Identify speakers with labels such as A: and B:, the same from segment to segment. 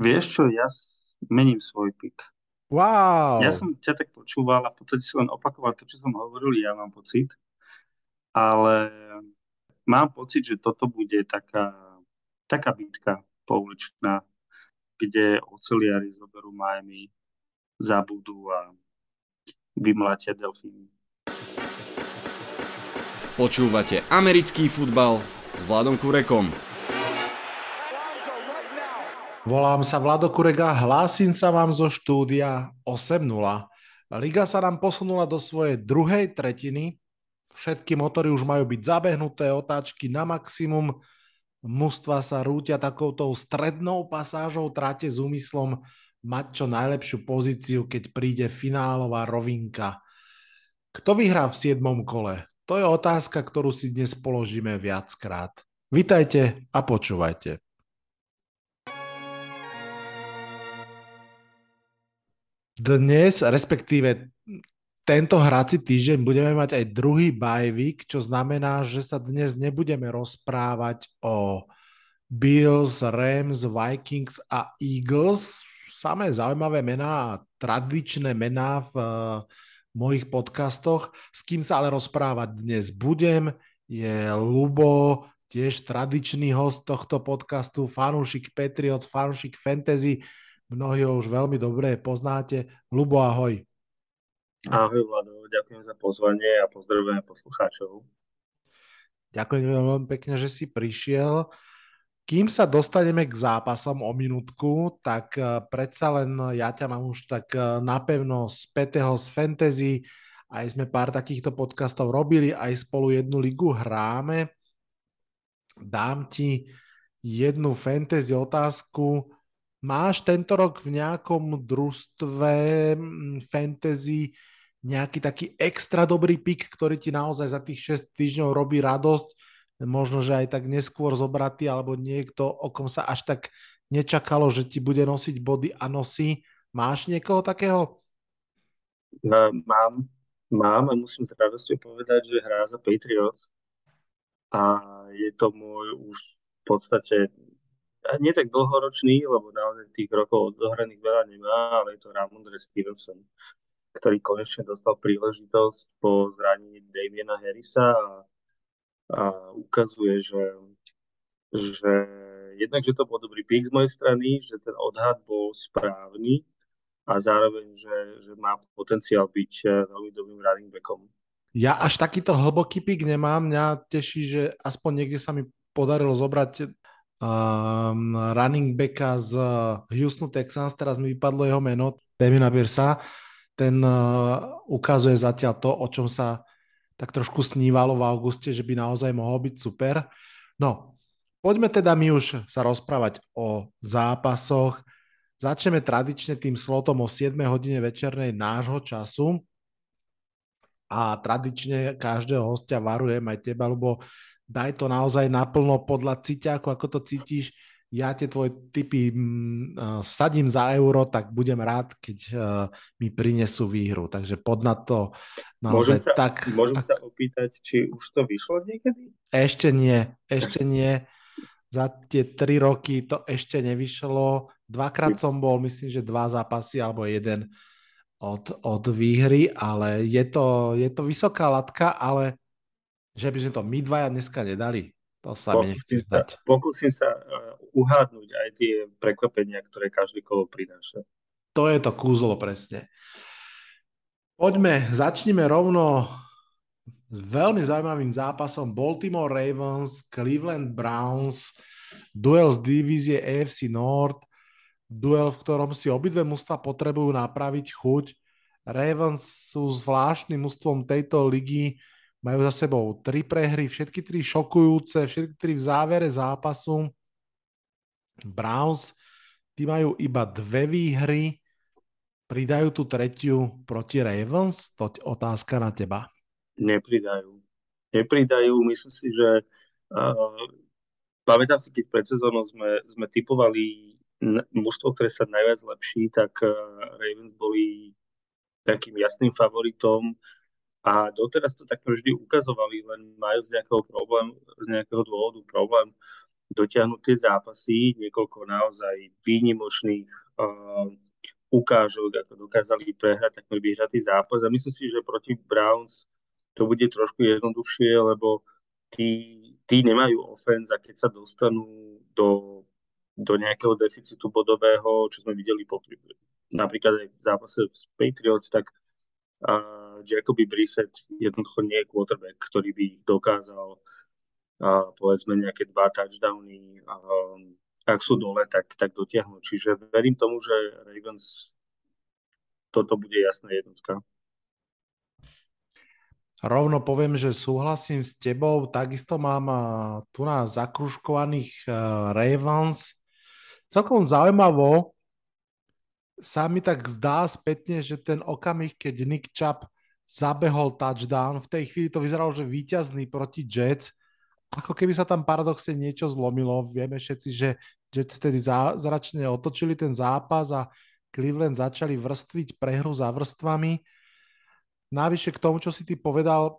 A: Vieš čo, ja mením svoj pik.
B: Wow.
A: Ja som ťa tak počúval a v podstate si len opakoval to, čo som hovoril, ja mám pocit. Ale mám pocit, že toto bude taká, taká bitka pouličná, kde oceliari zoberú Miami, zabudú a vymlátia delfíny.
C: Počúvate americký futbal s Vladom Kurekom.
B: Volám sa Vlado Kurega, hlásim sa vám zo štúdia 8.0. Liga sa nám posunula do svojej druhej tretiny. Všetky motory už majú byť zabehnuté, otáčky na maximum. Mužstva sa rútia takouto strednou pasážou tráte s úmyslom mať čo najlepšiu pozíciu, keď príde finálová rovinka. Kto vyhrá v 7. kole? To je otázka, ktorú si dnes položíme viackrát. Vitajte a počúvajte. Dnes, respektíve tento hrací týždeň budeme mať aj druhý bajvik, čo znamená, že sa dnes nebudeme rozprávať o Bills, Rams, Vikings a Eagles. Samé zaujímavé mená a tradičné mená v uh, mojich podcastoch. S kým sa ale rozprávať dnes budem, je Lubo, tiež tradičný host tohto podcastu, fanúšik Patriots, fanúšik Fantasy, Mnohí ho už veľmi dobre poznáte. Lubo, ahoj.
A: Ahoj, Vlado. Ďakujem za pozvanie a pozdravujem poslucháčov.
B: Ďakujem veľmi pekne, že si prišiel. Kým sa dostaneme k zápasom o minútku, tak eh, predsa len ja ťa mám už tak eh, napevno spätého z fantasy. Aj sme pár takýchto podcastov robili, aj spolu jednu ligu hráme. Dám ti jednu fantasy otázku Máš tento rok v nejakom družstve mm, fantasy nejaký taký extra dobrý pik, ktorý ti naozaj za tých 6 týždňov robí radosť, možno, že aj tak neskôr zobratý, alebo niekto, o kom sa až tak nečakalo, že ti bude nosiť body a nosí. Máš niekoho takého?
A: No, mám, mám a musím s radosťou povedať, že hrá za Patriots a je to môj už v podstate nie tak dlhoročný, lebo naozaj tých rokov odohraných veľa nemá, ale je to Ramondre Stevenson, ktorý konečne dostal príležitosť po zranení Damiena Harrisa a, a ukazuje, že, že jednak, že to bol dobrý pík z mojej strany, že ten odhad bol správny a zároveň, že, že má potenciál byť eh, veľmi dobrým running backom.
B: Ja až takýto hlboký pík nemám. Mňa teší, že aspoň niekde sa mi podarilo zobrať um, running backa z Houston Texans, teraz mi vypadlo jeho meno, Devina Birsa, ten uh, ukazuje zatiaľ to, o čom sa tak trošku snívalo v auguste, že by naozaj mohol byť super. No, poďme teda my už sa rozprávať o zápasoch. Začneme tradične tým slotom o 7 hodine večernej nášho času a tradične každého hostia varujem aj teba, lebo daj to naozaj naplno podľa cíťaku, ako to cítiš. Ja tie tvoje typy uh, vsadím za euro, tak budem rád, keď uh, mi prinesú výhru. Takže pod na to
A: naozaj môžem sa, tak... Môžem tak... sa opýtať, či už to vyšlo niekedy?
B: Ešte nie, ešte nie. Za tie tri roky to ešte nevyšlo. Dvakrát som bol, myslím, že dva zápasy alebo jeden od, od výhry, ale je to, je to vysoká latka, ale že by sme to my dvaja dneska nedali. To sa pokúsim mi nechce zdať.
A: Sa, pokúsim sa uh, uhádnuť aj tie prekvapenia, ktoré každý kolo prináša.
B: To je to kúzlo presne. Poďme, začneme rovno s veľmi zaujímavým zápasom Baltimore Ravens, Cleveland Browns, duel z divízie AFC North, duel, v ktorom si obidve mužstva potrebujú napraviť chuť. Ravens sú zvláštnym mužstvom tejto ligy, majú za sebou tri prehry, všetky tri šokujúce, všetky tri v závere zápasu. Browns, tí majú iba dve výhry, pridajú tú tretiu proti Ravens? To je otázka na teba.
A: Nepridajú. Nepridajú, myslím si, že uh, pamätám si, keď pred sezónou sme, sme typovali mužstvo, ktoré sa najviac lepší, tak uh, Ravens boli takým jasným favoritom a doteraz to tak vždy ukazovali, len majú z nejakého, problém, z nejakého dôvodu problém dotiahnuť tie zápasy, niekoľko naozaj výnimočných uh, ukážok, ako dokázali prehrať takmer vyhratý zápas. A myslím si, že proti Browns to bude trošku jednoduchšie, lebo tí, tí nemajú offense a keď sa dostanú do, do nejakého deficitu bodového, čo sme videli po, napríklad aj v zápase s Patriots, tak uh, Jacoby Brissett jednoducho nie je quarterback, ktorý by ich dokázal uh, povedzme nejaké dva touchdowny um, ak sú dole, tak, tak dotiahnu. Čiže verím tomu, že Ravens toto bude jasná jednotka.
B: Rovno poviem, že súhlasím s tebou. Takisto mám tu na zakruškovaných Ravens. Celkom zaujímavo sa mi tak zdá spätne, že ten okamih, keď Nick Chubb zabehol touchdown, v tej chvíli to vyzeralo, že víťazný proti Jets, ako keby sa tam paradoxne niečo zlomilo. Vieme všetci, že Jets tedy zračne otočili ten zápas a Cleveland začali vrstviť prehru za vrstvami. Navyše k tomu, čo si ty povedal,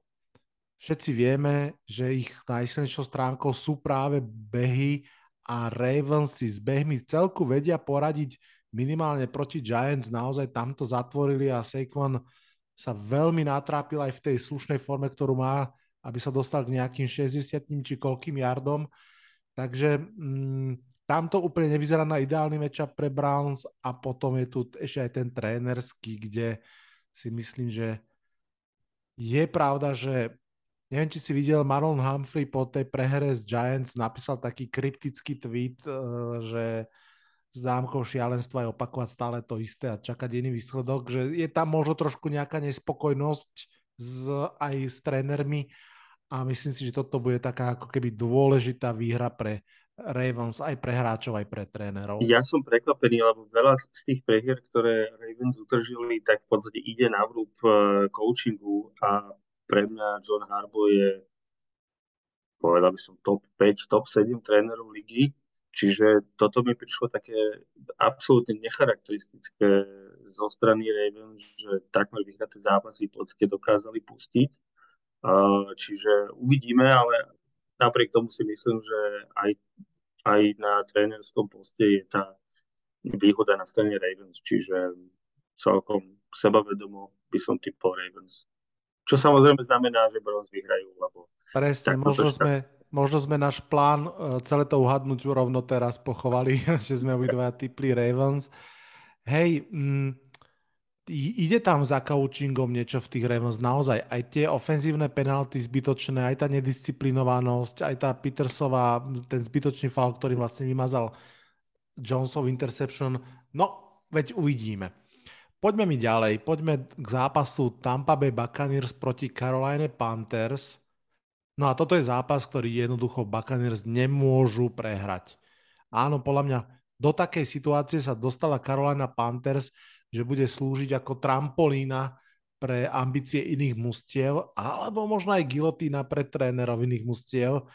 B: všetci vieme, že ich najsilnejšou stránkou sú práve behy a Ravens si s behmi v celku vedia poradiť minimálne proti Giants. Naozaj tamto zatvorili a Saquon sa veľmi natrápil aj v tej slušnej forme, ktorú má aby sa dostal k nejakým 60 či koľkým yardom. Takže mm, tam to úplne nevyzerá na ideálny matchup pre Browns a potom je tu ešte aj ten trénerský, kde si myslím, že je pravda, že neviem, či si videl Marlon Humphrey po tej prehre z Giants napísal taký kryptický tweet, eh, že zámkou šialenstva je opakovať stále to isté a čakať iný výsledok, že je tam možno trošku nejaká nespokojnosť s, aj s trénermi a myslím si, že toto bude taká ako keby dôležitá výhra pre Ravens, aj pre hráčov, aj pre trénerov.
A: Ja som prekvapený, lebo veľa z tých prehier, ktoré Ravens utržili, tak v podstate ide na vrúb e, coachingu a pre mňa John Harbaugh je povedal by som top 5, top 7 trénerov ligy, čiže toto mi prišlo také absolútne necharakteristické zo strany Ravens, že takmer vyhraté zápasy v podstate dokázali pustiť Čiže uvidíme, ale napriek tomu si myslím, že aj, aj na trénerskom poste je tá výhoda na strane Ravens, čiže celkom sebavedomo by som typol Ravens. Čo samozrejme znamená, že Browns vyhrajú, lebo...
B: Presne, možno sme, možno sme náš plán e, celé to uhadnúť rovno teraz pochovali, že sme obidva typli Ravens. Hej, mm, ide tam za coachingom niečo v tých Ravens naozaj. Aj tie ofenzívne penalty zbytočné, aj tá nedisciplinovanosť, aj tá Petersová, ten zbytočný faul, ktorý vlastne vymazal Jonesov interception. No, veď uvidíme. Poďme mi ďalej. Poďme k zápasu Tampa Bay Buccaneers proti Carolina Panthers. No a toto je zápas, ktorý jednoducho Buccaneers nemôžu prehrať. Áno, podľa mňa do takej situácie sa dostala Carolina Panthers, že bude slúžiť ako trampolína pre ambície iných mustiev, alebo možno aj gilotína pre trénerov iných mustiev.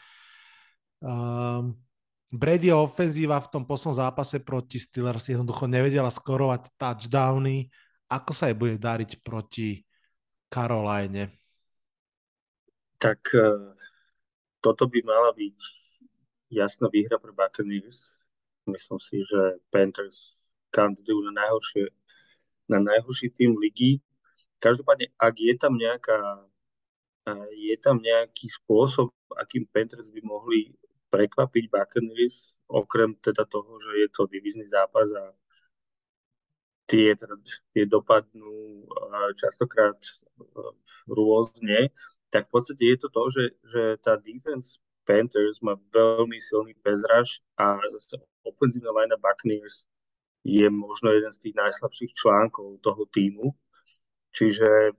B: Um, Brady ofenzíva v tom poslednom zápase proti Steelers jednoducho nevedela skorovať touchdowny. Ako sa jej bude dariť proti Caroline?
A: Tak uh, toto by mala byť jasná výhra pre Buccaneers. Myslím si, že Panthers kandidujú na najhoršie na najhorší tým ligy. Každopádne, ak je tam nejaká je tam nejaký spôsob, akým Panthers by mohli prekvapiť Buccaneers, okrem teda toho, že je to divizný zápas a tie, teda, tie dopadnú častokrát rôzne, tak v podstate je to to, že, že tá defense Panthers má veľmi silný bezraž a zase ofenzívna line Buccaneers je možno jeden z tých najslabších článkov toho týmu. Čiže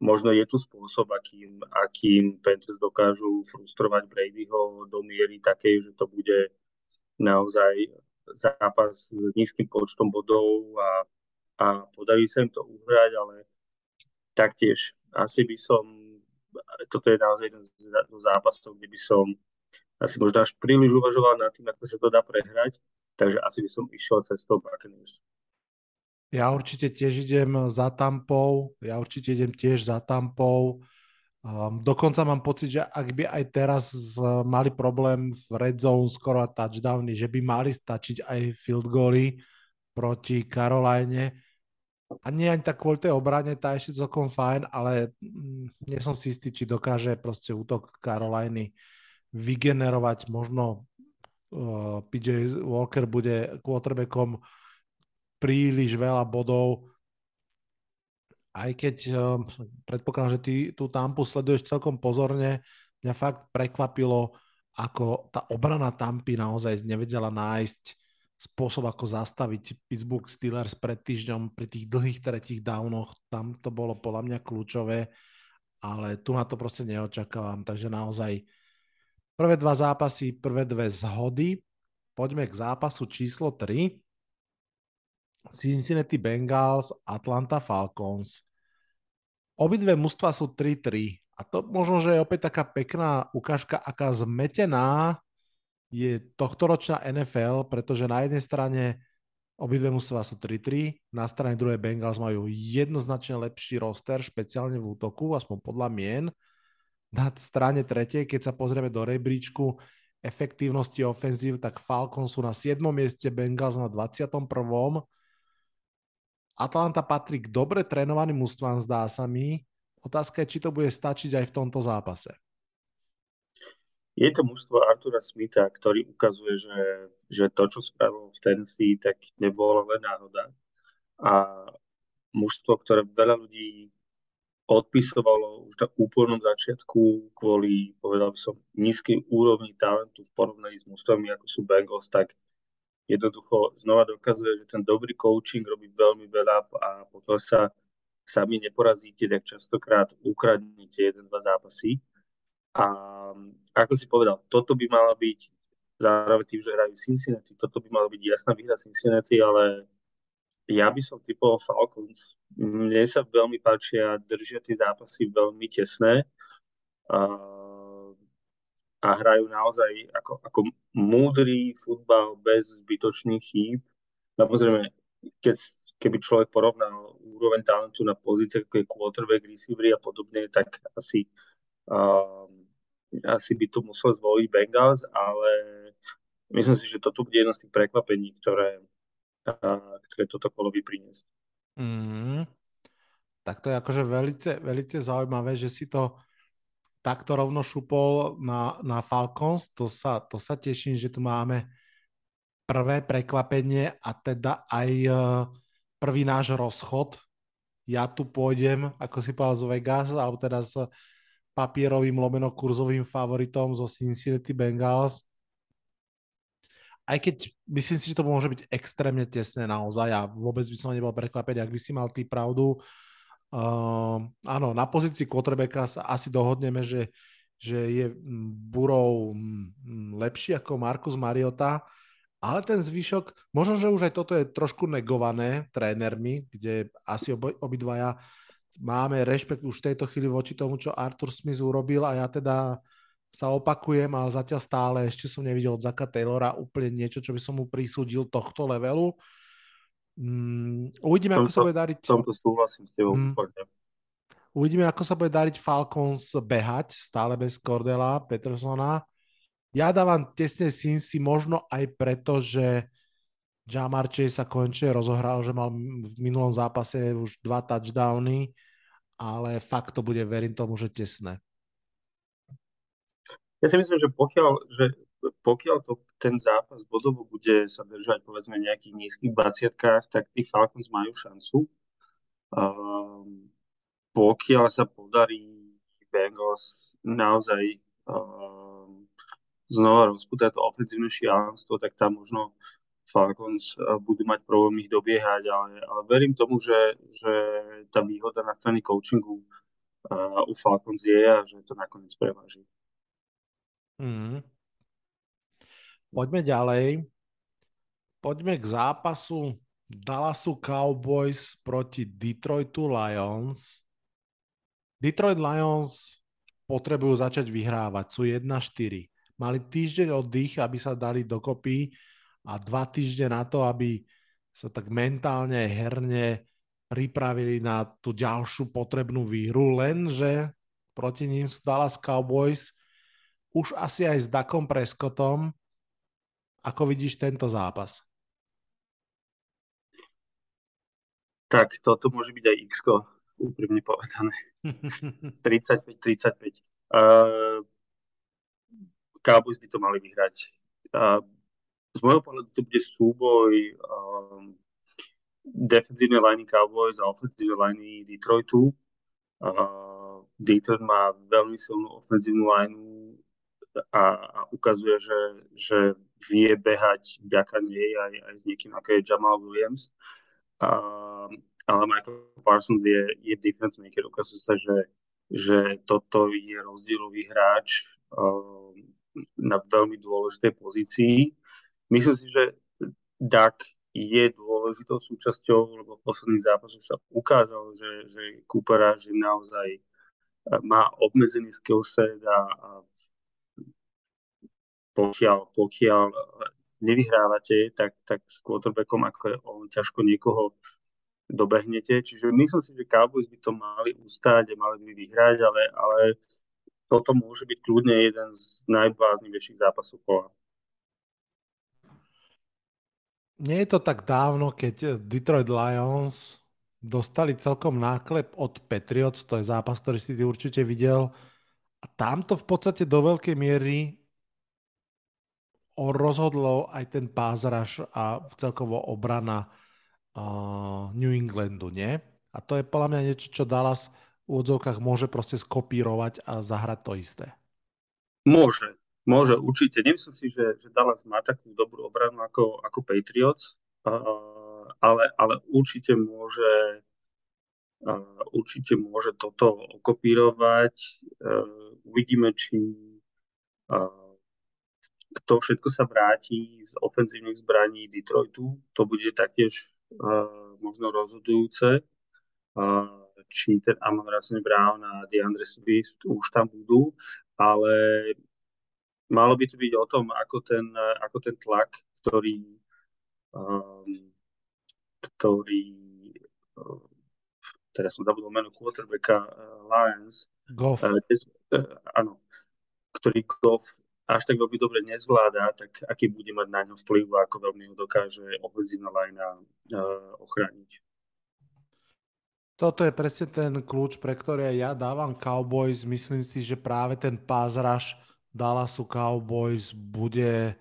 A: možno je tu spôsob, akým, akým Panthers dokážu frustrovať Bradyho do miery takej, že to bude naozaj zápas s nízkym počtom bodov a, a podarí sa im to uhrať, ale taktiež asi by som, toto je naozaj jeden z zápasov, kde by som asi možno až príliš uvažoval nad tým, ako sa to dá prehrať, takže asi by som išiel cestou Buccaneers.
B: Ja určite tiež idem za Tampou, ja určite idem tiež za Tampou. Um, dokonca mám pocit, že ak by aj teraz uh, mali problém v red zone skoro a touchdowny, že by mali stačiť aj field goally proti Caroline. A nie ani tak kvôli tej obrane, tá ešte celkom fajn, ale mm, nie som si istý, či dokáže proste útok Caroliny vygenerovať. Možno uh, PJ Walker bude quarterbackom príliš veľa bodov, aj keď uh, predpokladám, že ty tú tampu sleduješ celkom pozorne, mňa fakt prekvapilo, ako tá obrana tampy naozaj nevedela nájsť spôsob, ako zastaviť Pittsburgh Steelers pred týždňom pri tých dlhých tretích downoch. Tam to bolo podľa mňa kľúčové, ale tu na to proste neočakávam. Takže naozaj prvé dva zápasy, prvé dve zhody. Poďme k zápasu číslo 3. Cincinnati Bengals, Atlanta Falcons. Obidve mužstva sú 3-3 a to možno, že je opäť taká pekná ukážka, aká zmetená je tohtoročná NFL, pretože na jednej strane obidve mužstva sú 3-3, na strane druhej Bengals majú jednoznačne lepší roster, špeciálne v útoku, aspoň podľa mien. Na strane tretej, keď sa pozrieme do rebríčku, efektívnosti ofenzív, tak Falcons sú na 7. mieste, Bengals na 21. Atlanta patrí k dobre trénovaným mústvám, zdá sa mi. Otázka je, či to bude stačiť aj v tomto zápase.
A: Je to mužstvo Artura Smitha, ktorý ukazuje, že, že to, čo spravil v Tennessee, tak nebola len náhoda. A mužstvo, ktoré veľa ľudí odpisovalo už na úplnom začiatku kvôli, povedal by som, nízkej úrovni talentu v porovnaní s mužstvami, ako sú Bengals, tak jednoducho znova dokazuje, že ten dobrý coaching robí veľmi veľa a pokiaľ sa sami neporazíte, tak častokrát ukradnete jeden, dva zápasy. A ako si povedal, toto by mala byť zároveň tým, že hrajú Cincinnati, toto by mala byť jasná výhra Cincinnati, ale ja by som typoval Falcons. Mne sa veľmi páčia, držia tie zápasy veľmi tesné. Uh, a hrajú naozaj ako, ako múdry futbal bez zbytočných chýb. Samozrejme, keď, keby človek porovnal úroveň talentu na pozície, ako je quarterback, receiver a podobne, tak asi, uh, asi by to musel zvoliť Bengals, ale myslím si, že toto bude jedno z tých prekvapení, ktoré, ktoré toto kolo by.
B: Mm, tak to je akože velice, velice zaujímavé, že si to takto rovno šupol na, na Falcons, to sa, to sa teším, že tu máme prvé prekvapenie a teda aj uh, prvý náš rozchod. Ja tu pôjdem, ako si povedal, z Vegas, alebo teda s papierovým lomeno kurzovým favoritom zo Cincinnati Bengals. Aj keď myslím si, že to môže byť extrémne tesné naozaj a vôbec by som nebol prekvapený, ak by si mal ty pravdu. Uh, áno, na pozícii quarterbacka sa asi dohodneme, že, že je Burov lepší ako Markus Mariota, ale ten zvyšok, možno, že už aj toto je trošku negované trénermi, kde asi obi, obidvaja máme rešpekt už v tejto chvíli voči tomu, čo Arthur Smith urobil a ja teda sa opakujem, ale zatiaľ stále ešte som nevidel od Zaka Taylora úplne niečo, čo by som mu prisúdil tohto levelu. Mm, uvidíme, ako sa bude dariť...
A: Tomto súhlasím s tebou mm,
B: Uvidíme, ako sa bude dariť Falcons behať, stále bez Cordela, Petersona. Ja dávam tesne Cincy možno aj preto, že Jamar Chase sa končne rozohral, že mal v minulom zápase už dva touchdowny, ale fakt to bude, verím tomu, že tesné.
A: Ja si myslím, že pokiaľ, že pokiaľ to, ten zápas bodovo bude sa držať povedzme nejakých nízkych baciatkách, tak tí Falcons majú šancu. Um, pokiaľ sa podarí Bengals naozaj um, znova rozputať to ofenzívne šialenstvo, tak tam možno Falcons uh, budú mať problém ich dobiehať, ale, ale verím tomu, že, že tá výhoda na strane coachingu uh, u Falcons je a že to nakoniec preváži.
B: Mm. Poďme ďalej. Poďme k zápasu Dallasu Cowboys proti Detroitu Lions. Detroit Lions potrebujú začať vyhrávať. Sú 1-4. Mali týždeň oddych, aby sa dali dokopy a dva týždne na to, aby sa tak mentálne, herne pripravili na tú ďalšiu potrebnú výhru, lenže proti ním Dallas Cowboys, už asi aj s Dakom Prescottom. Ako vidíš tento zápas?
A: Tak toto môže byť aj x úprimne povedané. 35-35. Uh, Cowboys by to mali vyhrať. Uh, z môjho pohľadu to bude súboj um, defenzívnej liney Cowboys a ofenzívnej liney Detroitu. Uh, Detroit má veľmi silnú ofenzívnu lineu a, a ukazuje, že, že vie behať vďaka nej aj, aj s niekým ako je Jamal Williams. Uh, ale Michael Parsons je, je difference maker. Ukazuje sa, že, že toto je rozdielový hráč uh, na veľmi dôležitej pozícii. Myslím si, že Dak je dôležitou súčasťou, lebo v posledných zápasoch sa ukázalo, že, že Coopera že naozaj e, má obmedzený skillset a, a pokiaľ, pokiaľ nevyhrávate, tak, tak s quarterbackom ako je on ťažko niekoho dobehnete. Čiže myslím si, že Cowboys by to mali ustáť a mali by vyhrať, ale, ale toto môže byť kľudne jeden z najbláznivejších zápasov kola.
B: Nie je to tak dávno, keď Detroit Lions dostali celkom náklep od Patriots, to je zápas, ktorý si ty určite videl. A tamto v podstate do veľkej miery rozhodlo aj ten pázraž a celkovo obrana uh, New Englandu, nie? A to je podľa mňa niečo, čo Dallas v úvodzovkách môže proste skopírovať a zahrať to isté.
A: Môže, Môže, určite. Nemyslím si, že, že Dallas má takú dobrú obranu ako, ako Patriots, ale, ale určite môže určite môže toto okopírovať. Uh, uvidíme, či kto všetko sa vráti z ofenzívnych zbraní Detroitu. To bude taktiež možno rozhodujúce. Či ten Amon Russell Brown a DeAndre Swift už tam budú, ale malo by to byť o tom, ako ten, ako ten tlak, ktorý, um, ktorý uh, teraz som zabudol meno quarterbacka uh, Lions.
B: Goff.
A: Uh, dnes, uh, áno, ktorý Goff až tak veľmi dobre nezvláda, tak aký bude mať na ňo vplyv a ako veľmi ho dokáže ofenzívna lajna uh, ochrániť.
B: Toto je presne ten kľúč, pre ktorý ja dávam Cowboys. Myslím si, že práve ten pass rush Dallasu Cowboys bude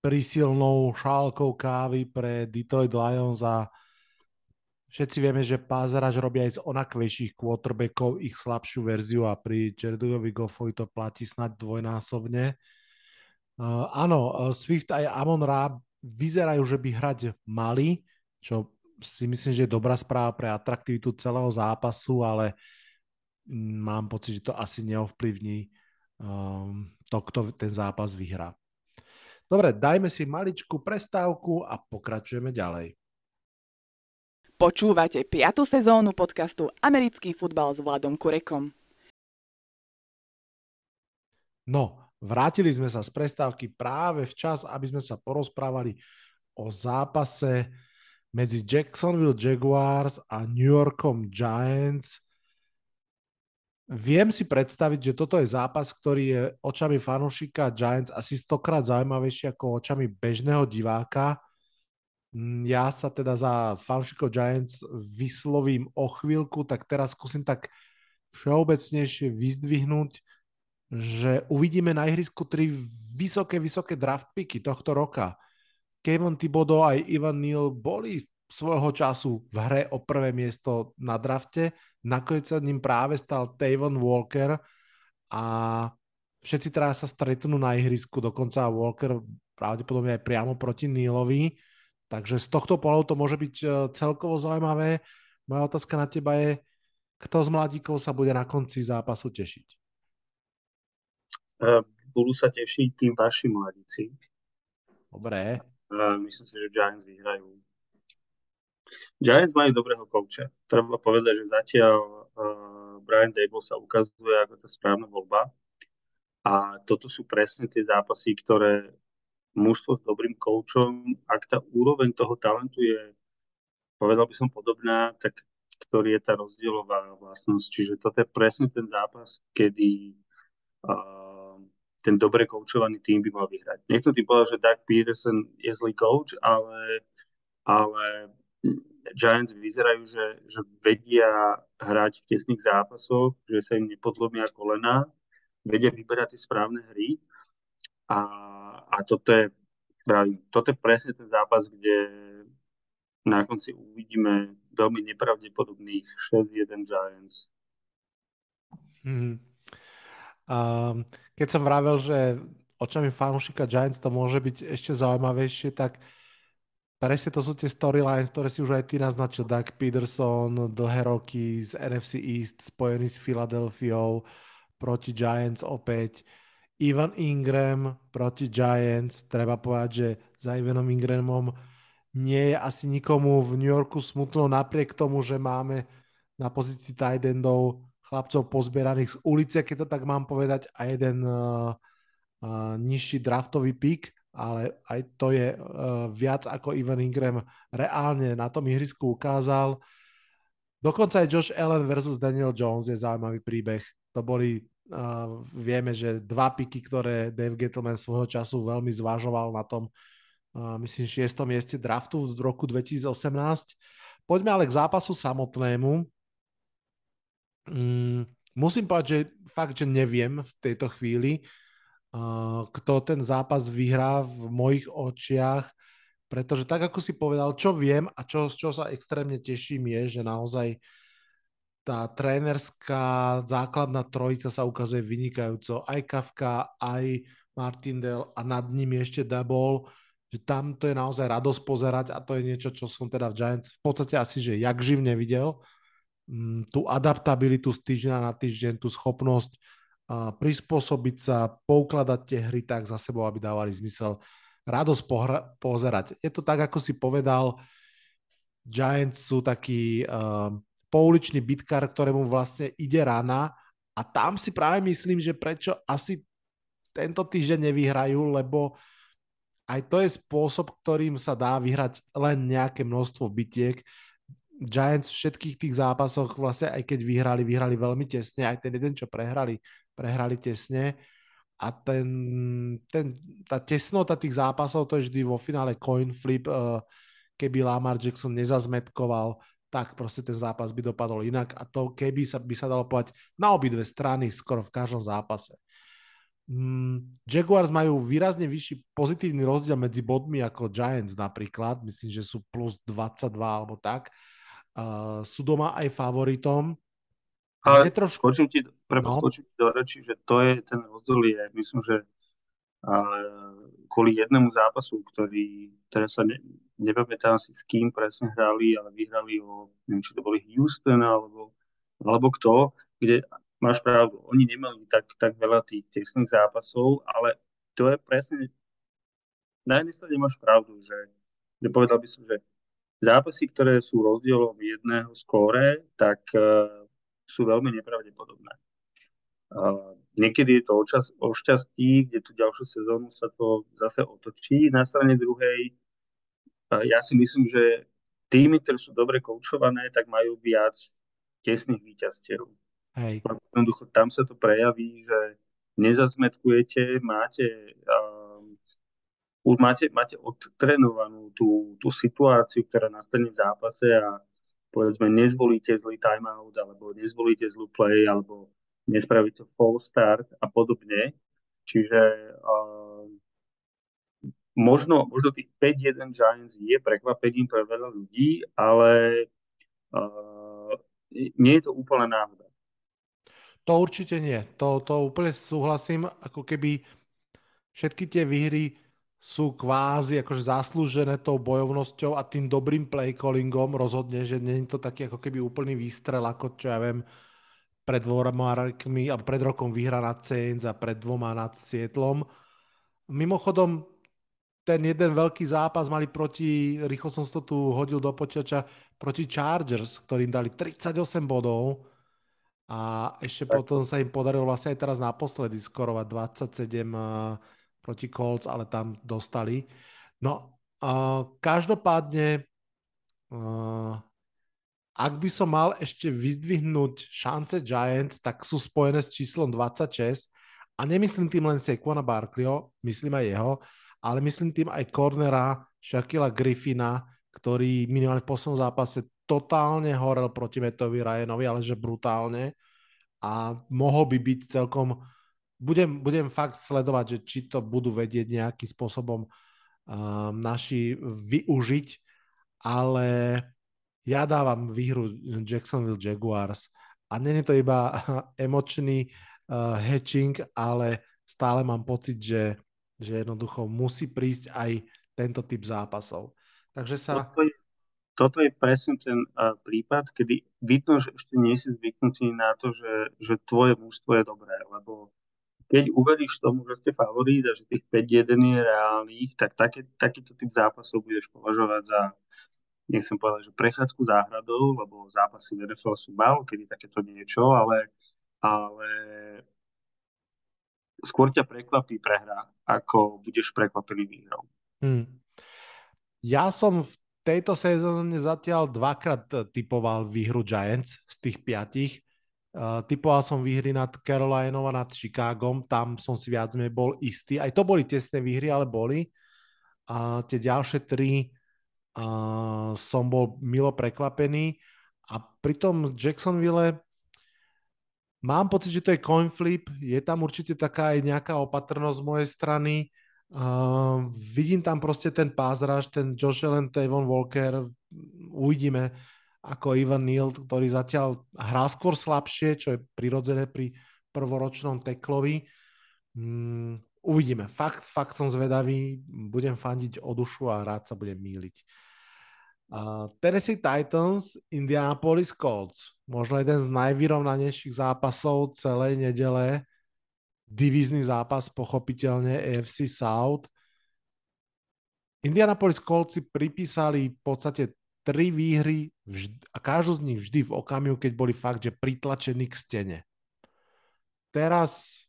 B: prísilnou šálkou kávy pre Detroit Lions a všetci vieme, že pázaraž robia aj z onakvejších quarterbackov ich slabšiu verziu a pri Jaredovi Goffovi to platí snad dvojnásobne. Uh, áno, uh, Swift aj Amon Ra vyzerajú, že by hrať mali, čo si myslím, že je dobrá správa pre atraktivitu celého zápasu, ale mm, mám pocit, že to asi neovplyvní to, kto ten zápas vyhrá. Dobre, dajme si maličku prestávku a pokračujeme ďalej.
D: Počúvate 5. sezónu podcastu Americký futbal s Vladom Kurekom.
B: No, vrátili sme sa z prestávky práve včas, aby sme sa porozprávali o zápase medzi Jacksonville Jaguars a New Yorkom Giants – Viem si predstaviť, že toto je zápas, ktorý je očami fanúšika Giants asi stokrát zaujímavejší ako očami bežného diváka. Mm, ja sa teda za fanúšikov Giants vyslovím o chvíľku, tak teraz skúsim tak všeobecnejšie vyzdvihnúť, že uvidíme na ihrisku tri vysoké, vysoké draft tohto roka. Kevin Thibodeau aj Ivan Neal boli svojho času v hre o prvé miesto na drafte. Nakoniec sa ním práve stal Tavon Walker a všetci teraz sa stretnú na ihrisku, dokonca Walker pravdepodobne aj priamo proti Nílovi. Takže z tohto pohľadu to môže byť e, celkovo zaujímavé. Moja otázka na teba je, kto z mladíkov sa bude na konci zápasu tešiť?
A: Uh, budú sa tešiť tým vaši mladíci.
B: Dobre.
A: Uh, myslím si, že Giants vyhrajú Giants majú dobrého kouča. Treba povedať, že zatiaľ uh, Brian Dable sa ukazuje ako tá správna voľba. A toto sú presne tie zápasy, ktoré mužstvo s dobrým koučom, ak tá úroveň toho talentu je, povedal by som, podobná, tak ktorý je tá rozdielová vlastnosť. Čiže toto je presne ten zápas, kedy uh, ten dobre koučovaný tým by mal vyhrať. Nechcem ti povedať, že Doug Peterson je zlý coach, ale, ale Giants vyzerajú, že, že vedia hrať v tesných zápasoch, že sa im nepodlomia kolena, vedia vyberať tie správne hry a, a toto je toto je presne ten zápas, kde na konci uvidíme veľmi nepravdepodobných 6-1 Giants.
B: Hmm. Um, keď som vravel, že očami fanúšika Giants to môže byť ešte zaujímavejšie, tak presne to sú tie storylines, ktoré si už aj ty naznačil. Doug Peterson, dlhé roky z NFC East spojený s Filadelfiou proti Giants opäť. Ivan Ingram proti Giants. Treba povedať, že za Ivanom Ingramom nie je asi nikomu v New Yorku smutno napriek tomu, že máme na pozícii tight endov chlapcov pozbieraných z ulice, keď to tak mám povedať, a jeden uh, uh, nižší draftový pik, ale aj to je uh, viac ako Ivan Ingram reálne na tom ihrisku ukázal. Dokonca aj Josh Allen versus Daniel Jones je zaujímavý príbeh. To boli, uh, vieme, že dva piky, ktoré Dave Gettleman svojho času veľmi zvažoval na tom, myslím, 6. mieste draftu v roku 2018. Poďme ale k zápasu samotnému. Mm, musím povedať, že fakt, že neviem v tejto chvíli, kto ten zápas vyhrá v mojich očiach, pretože tak, ako si povedal, čo viem a čo, z čo sa extrémne teším je, že naozaj tá trénerská základná trojica sa ukazuje vynikajúco. Aj Kafka, aj Martindale a nad nimi ešte Dabol že tam to je naozaj radosť pozerať a to je niečo, čo som teda v Giants v podstate asi, že jak živne videl. Mm, tú adaptabilitu z týždňa na týždeň, tú schopnosť prispôsobiť sa, poukladať tie hry tak za sebou, aby dávali zmysel. Radosť pohra- pozerať. Je to tak, ako si povedal, Giants sú taký uh, pouličný bitkár, ktorému vlastne ide rána a tam si práve myslím, že prečo asi tento týždeň nevyhrajú, lebo aj to je spôsob, ktorým sa dá vyhrať len nejaké množstvo bitiek. Giants v všetkých tých zápasoch, vlastne aj keď vyhrali, vyhrali veľmi tesne, aj ten jeden, čo prehrali, prehrali tesne. A ten, ten, tá tesnota tých zápasov, to je vždy vo finále coin flip, eh, keby Lamar Jackson nezazmetkoval, tak proste ten zápas by dopadol inak a to keby sa, by sa dalo povedať na obidve strany skoro v každom zápase. Mm, Jaguars majú výrazne vyšší pozitívny rozdiel medzi bodmi ako Giants napríklad, myslím, že sú plus 22 alebo tak. Uh, sú doma aj favoritom.
A: Ale trošku... skočím ti, no. skočím ti do reči, že to je ten rozdiel je, myslím, že kvôli jednému zápasu, ktorý teraz sa ne, nepamätám si s kým presne hrali, ale vyhrali o, neviem, či to boli Houston alebo, alebo kto, kde máš pravdu, oni nemali tak, tak veľa tých tesných zápasov, ale to je presne, na jednej strane máš pravdu, že, že povedal by som, že zápasy, ktoré sú rozdielom jedného skóre, tak uh, sú veľmi nepravdepodobné. Niekedy je to o, čas, o šťastí, kde tú ďalšiu sezónu sa to zase otočí. Na strane druhej, uh, ja si myslím, že týmy, ktoré sú dobre koučované, tak majú viac tesných víťazstiev.
B: Hej.
A: Jednoducho tam sa to prejaví, že nezazmetkujete, máte, um, už máte, máte odtrenovanú tú, tú situáciu, ktorá nastane v zápase a povedzme nezvolíte zlý timeout, alebo nezvolíte zlú play, alebo nespravíte full start a podobne. Čiže um, možno, možno tých 5-1 Giants je prekvapením pre veľa ľudí, ale uh, nie je to úplne náhoda.
B: To určite nie. To, to úplne súhlasím. Ako keby všetky tie výhry sú kvázi akože zaslúžené tou bojovnosťou a tým dobrým play callingom rozhodne, že nie je to taký ako keby úplný výstrel, ako čo ja viem, pred dvoma rokmi, alebo pred rokom vyhra nad Saints a pred dvoma nad Sietlom. Mimochodom, ten jeden veľký zápas mali proti, rýchlo som to tu hodil do počítača, proti Chargers, ktorým dali 38 bodov a ešte tak. potom sa im podarilo vlastne aj teraz naposledy skorovať 27 uh, proti Colts, ale tam dostali. No, uh, každopádne uh, ak by som mal ešte vyzdvihnúť šance Giants, tak sú spojené s číslom 26 a nemyslím tým len Saquona Barkleyho, myslím aj jeho, ale myslím tým aj cornera Shaquilla Griffina, ktorý minimálne v poslednom zápase totálne horel proti Metovi Ryanovi, ale že brutálne. A mohol by byť celkom budem, budem fakt sledovať, že či to budú vedieť nejakým spôsobom um, naši využiť, ale ja dávam výhru Jacksonville Jaguars a není to iba emočný uh, hatching, ale stále mám pocit, že, že jednoducho musí prísť aj tento typ zápasov. Takže sa...
A: Toto je, toto je presne ten uh, prípad, kedy vidno, že ešte nie si zvyknutý na to, že, že tvoje mužstvo je dobré, lebo keď uveríš tomu, že ste favorít a že tých 5-1 je reálnych, tak také, takýto typ zápasov budeš považovať za nechcem povedať, že prechádzku záhradou, lebo zápasy v NFL sú málo, kedy takéto niečo, ale, ale skôr ťa prekvapí prehra, ako budeš prekvapený výhrou. Hmm.
B: Ja som v tejto sezóne zatiaľ dvakrát typoval výhru Giants z tých piatich. Uh, typoval som výhry nad Carolinou a nad Chicagom, tam som si viac menej bol istý. Aj to boli tesné výhry, ale boli. A tie ďalšie tri uh, som bol milo prekvapený a pritom Jacksonville mám pocit, že to je coin flip, je tam určite taká aj nejaká opatrnosť z mojej strany. Uh, vidím tam proste ten pázraž, ten Josh Allen, Tavon Walker, uvidíme ako Ivan Neal, ktorý zatiaľ hrá skôr slabšie, čo je prirodzené pri prvoročnom teklovi. Mm, uvidíme. Fakt, fakt som zvedavý, budem fandiť o dušu a rád sa budem míliť. Uh, Tennessee Titans, Indianapolis Colts. Možno jeden z najvyrovnanejších zápasov celej nedele. Divízny zápas, pochopiteľne AFC South. Indianapolis Colts si pripísali v podstate tri výhry vždy, a každú z nich vždy v okamihu, keď boli fakt, že pritlačení k stene. Teraz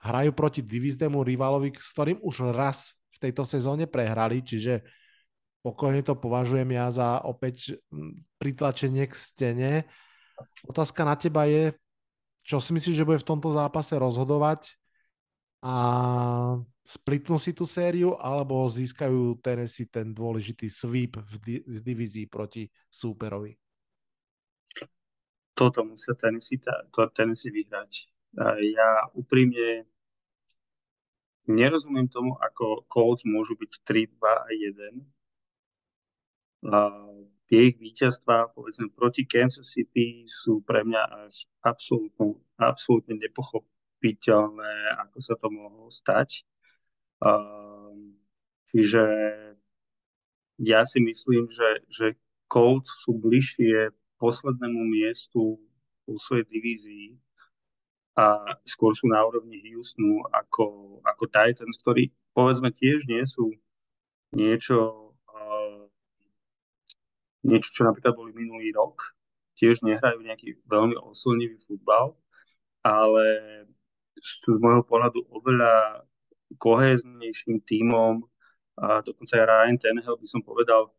B: hrajú proti divíznemu rivalovi, s ktorým už raz v tejto sezóne prehrali, čiže pokojne to považujem ja za opäť pritlačenie k stene. Otázka na teba je, čo si myslíš, že bude v tomto zápase rozhodovať a splitnú si tú sériu alebo získajú Tennessee ten dôležitý sweep v, di- v divízii proti súperovi?
A: Toto musia Tennessee, to Tennessee vyhrať. Ja úprimne nerozumiem tomu, ako Colts môžu byť 3, 2 a 1. Tie ich víťazstva, povedzme, proti Kansas City sú pre mňa až absolútne, absolútne nepochopiteľné, ako sa to mohlo stať. Čiže ja si myslím, že, že Colts sú bližšie poslednému miestu vo svojej divízii a skôr sú na úrovni Houstonu ako, ako Titans, ktorí povedzme tiež nie sú niečo, niečo, čo napríklad boli minulý rok, tiež nehrajú nejaký veľmi osilnivý futbal, ale sú z môjho pohľadu oveľa kohéznejším tímom a dokonca aj Ryan Tannehill by som povedal,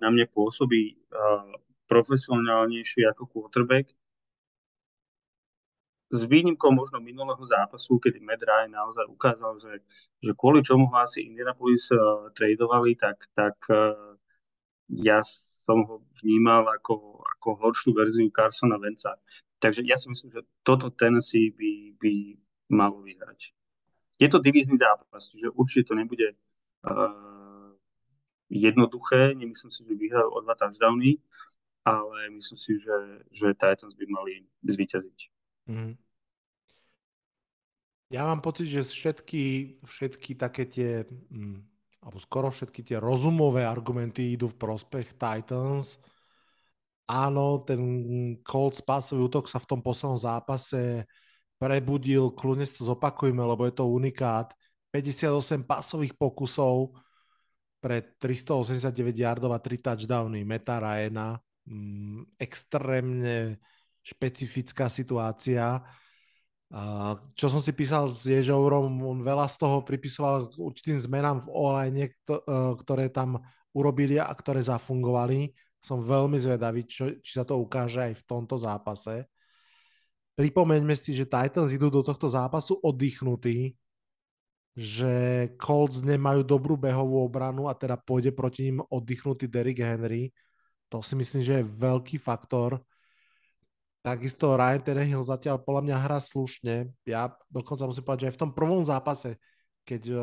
A: na mne pôsobí profesionálnejšie ako quarterback. S výnimkou možno minulého zápasu, kedy Matt Ryan naozaj ukázal, že, že kvôli čomu ho asi Indianapolis uh, tradovali, tak, tak uh, ja som ho vnímal ako, ako horšiu verziu Carsona Venca. Takže ja si myslím, že toto Tennessee by, by malo vyhrať je to divízny zápas, čiže určite to nebude uh, jednoduché. Nemyslím si, že vyhrajú o dva touchdowny, ale myslím si, že, že Titans by mali zvíťaziť. Mm.
B: Ja mám pocit, že všetky, všetky také tie, mm, alebo skoro všetky tie rozumové argumenty idú v prospech Titans. Áno, ten Colts pásový útok sa v tom poslednom zápase prebudil, kľudne si to zopakujme, lebo je to unikát. 58 pasových pokusov pre 389 yardov a 3 touchdowny Meta Ryana. Mm, extrémne špecifická situácia. Čo som si písal s Ježourom, on veľa z toho pripisoval určitým zmenám v online, e, ktoré tam urobili a ktoré zafungovali. som veľmi zvedavý, čo, či sa to ukáže aj v tomto zápase. Pripomeňme si, že Titans idú do tohto zápasu oddychnutí, že Colts nemajú dobrú behovú obranu a teda pôjde proti ním oddychnutý Derrick Henry. To si myslím, že je veľký faktor. Takisto Ryan Tannehill zatiaľ podľa mňa hrá slušne. Ja dokonca musím povedať, že aj v tom prvom zápase, keď uh,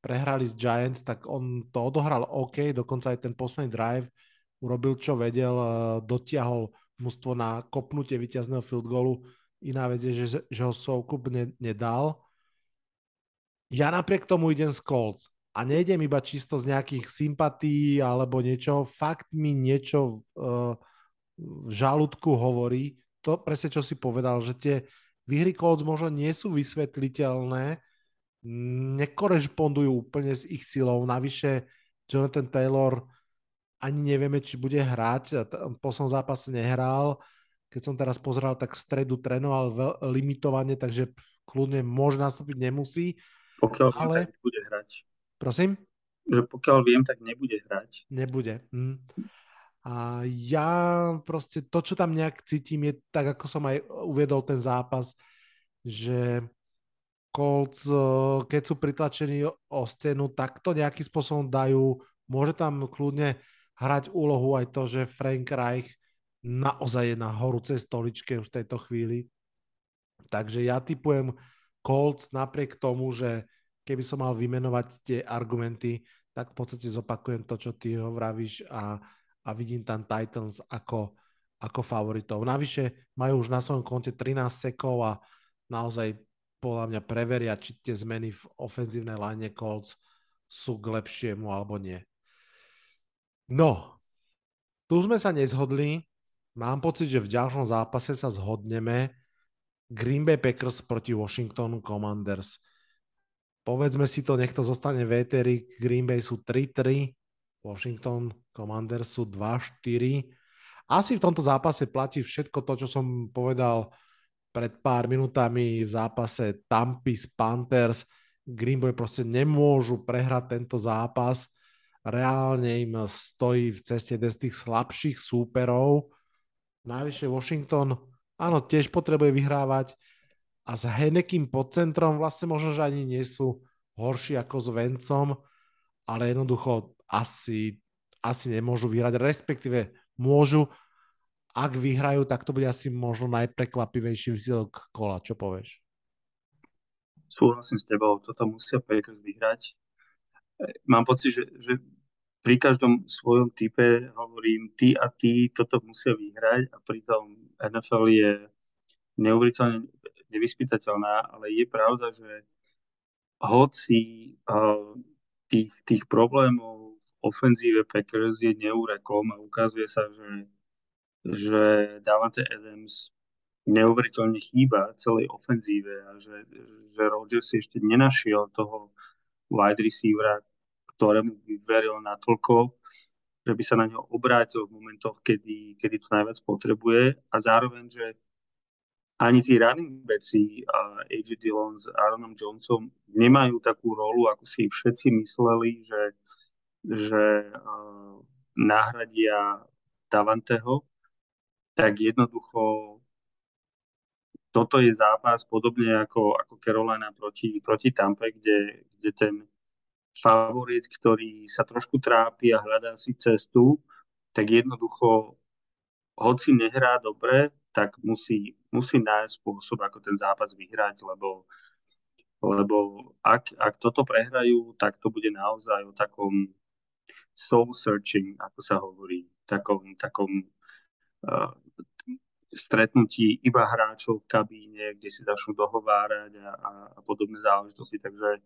B: prehrali s Giants, tak on to odohral OK, dokonca aj ten posledný drive urobil, čo vedel, uh, dotiahol mužstvo na kopnutie víťazného field goalu. Iná vec je, že, že ho Soukup ne, nedal ja napriek tomu idem z Colts a nejdem iba čisto z nejakých sympatí alebo niečo, fakt mi niečo uh, v žalúdku hovorí, to presne čo si povedal, že tie výhry Colts možno nie sú vysvetliteľné, nekorešpondujú úplne s ich silou, navyše Jonathan Taylor ani nevieme, či bude hrať, v poslednom zápase nehral, keď som teraz pozeral, tak v stredu trénoval limitovane, takže kľudne môže nastúpiť, nemusí.
A: Pokiaľ ale... tak nebude hrať.
B: Prosím?
A: Že pokiaľ viem, tak nebude hrať.
B: Nebude. Hm. A ja proste to, čo tam nejak cítim, je tak, ako som aj uviedol ten zápas, že Colts, eh, keď sú pritlačení o stenu, tak to nejakým spôsobom dajú. Môže tam kľudne hrať úlohu aj to, že Frank Reich naozaj je na horúcej stoličke už v tejto chvíli. Takže ja typujem Colts napriek tomu, že keby som mal vymenovať tie argumenty, tak v podstate zopakujem to, čo ty hovoríš a, a vidím tam Titans ako, ako favoritov. Navyše majú už na svojom konte 13 sekov a naozaj podľa mňa preveria, či tie zmeny v ofenzívnej line Colts sú k lepšiemu alebo nie. No, tu sme sa nezhodli. Mám pocit, že v ďalšom zápase sa zhodneme Green Bay Packers proti Washington Commanders. Povedzme si to, nech to zostane véteri. Green Bay sú 3-3, Washington Commanders sú 2-4. Asi v tomto zápase platí všetko to, čo som povedal pred pár minútami v zápase Tampis Panthers. Green Bay proste nemôžu prehrať tento zápas. Reálne im stojí v ceste z tých slabších súperov. Najvyššie Washington áno, tiež potrebuje vyhrávať a s Henekým pod centrom vlastne možno, že ani nie sú horší ako s Vencom, ale jednoducho asi, asi nemôžu vyhrať, respektíve môžu, ak vyhrajú, tak to bude asi možno najprekvapivejší výsledok kola. Čo povieš?
A: Súhlasím s tebou, toto musia Packers vyhrať. Mám pocit, že, že pri každom svojom type hovorím, ty a ty toto musia vyhrať a pritom NFL je neuveriteľne nevyspytateľná, ale je pravda, že hoci uh, tých, tých problémov ofenzíve Packers je neúrekom a ukazuje sa, že, že Davante Adams neuveriteľne chýba celej ofenzíve a že, že Rodgers ešte nenašiel toho wide receivera, ktorému by veril natoľko, že by sa na neho obrátil v momentoch, kedy, kedy to najviac potrebuje. A zároveň, že ani tí running backi a AJ Dillon s Aaronom Jonesom nemajú takú rolu, ako si všetci mysleli, že, že nahradia Davanteho, tak jednoducho toto je zápas podobne ako, ako Carolina proti, proti Tampe, kde, kde ten favorit, ktorý sa trošku trápi a hľadá si cestu, tak jednoducho, hoci nehrá dobre, tak musí, musí nájsť spôsob, ako ten zápas vyhrať, lebo, lebo ak, ak toto prehrajú, tak to bude naozaj o takom soul searching, ako sa hovorí, takom, takom uh, stretnutí iba hráčov v kabíne, kde si začnú dohovárať a, a, a podobné záležitosti. Takže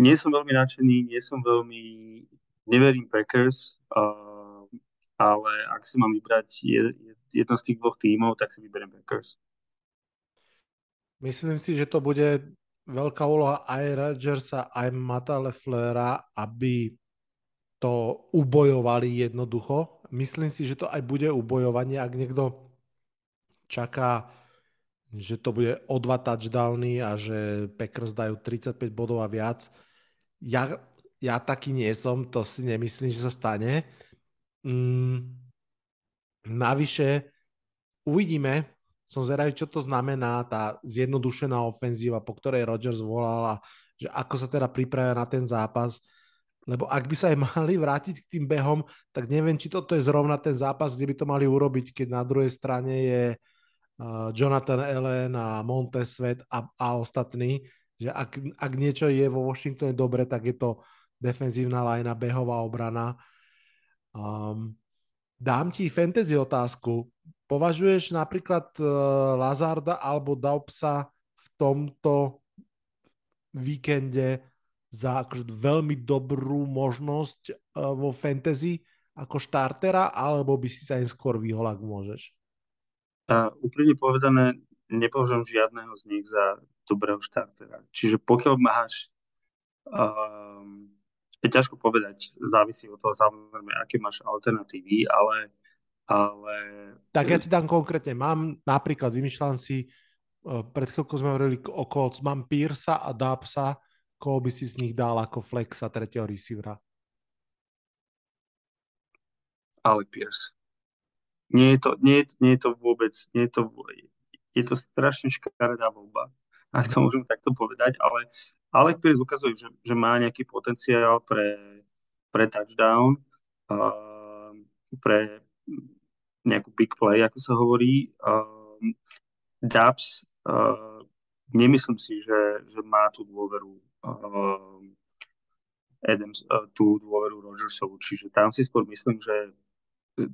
A: nie som veľmi nadšený, nie som veľmi, neverím Packers, uh, ale ak si mám vybrať jedno z tých dvoch tímov, tak si vyberiem Packers.
B: Myslím si, že to bude veľká úloha aj Rodgersa, aj Mata Leflera, aby to ubojovali jednoducho. Myslím si, že to aj bude ubojovanie, ak niekto čaká že to bude o dva touchdowny a že Packers dajú 35 bodov a viac. Ja, ja taký nie som, to si nemyslím, že sa stane. Mm, navyše, uvidíme, som zvedavý, čo to znamená tá zjednodušená ofenzíva, po ktorej Rodgers volala, že ako sa teda pripravia na ten zápas. Lebo ak by sa aj mali vrátiť k tým behom, tak neviem, či toto je zrovna ten zápas, kde by to mali urobiť, keď na druhej strane je uh, Jonathan Allen a Montez Svet a, a ostatní. Že ak, ak niečo je vo Washingtone dobre, tak je to defenzívna lajna, behová obrana. Um, dám ti fantasy otázku. Považuješ napríklad uh, Lazarda alebo Daupsa v tomto víkende za akože veľmi dobrú možnosť uh, vo fantasy ako štartera, alebo by si sa im skôr vyhol, ak môžeš?
A: A úprimne povedané, nepovažujem žiadneho z nich za dobrého štartera. Čiže pokiaľ máš um, je ťažko povedať, závisí od toho samozrejme, aké máš alternatívy, ale, ale...
B: Tak ja ti dám konkrétne, mám napríklad, vymýšľam si, uh, pred chvíľkou sme hovorili o Colts, mám Piersa a Dubsa, koho by si z nich dal ako flexa tretieho receivera?
A: Alec Pierce. Nie je to, nie, nie je to vôbec, nie je to, je to strašne škaredá voľba, ak to môžem takto povedať, ale Alec Pierce ukazuje, že, že má nejaký potenciál pre, pre touchdown, uh, pre nejakú big play, ako sa hovorí. Uh, Dubs, uh, nemyslím si, že, že má tú dôveru uh, Adams, uh, tú dôveru Rodgersovu, čiže tam si skôr myslím, že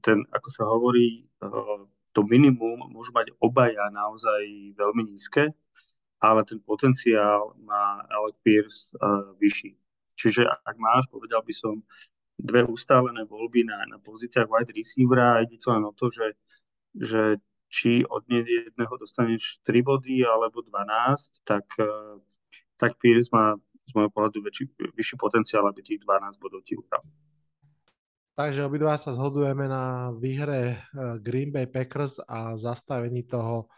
A: ten, ako sa hovorí, uh, to minimum môžu mať obaja naozaj veľmi nízke, ale ten potenciál má Alec Pierce uh, vyšší. Čiže ak máš, povedal by som, dve ustálené voľby na, na pozíciách wide receivera ide to len o to, že, že či od jedného dostaneš 3 body alebo 12, tak, uh, tak Pierce má z môjho pohľadu väčší, vyšší potenciál, aby tých 12 bodov ti ukral.
B: Takže obidva sa zhodujeme na výhre eh, Green Bay Packers a zastavení toho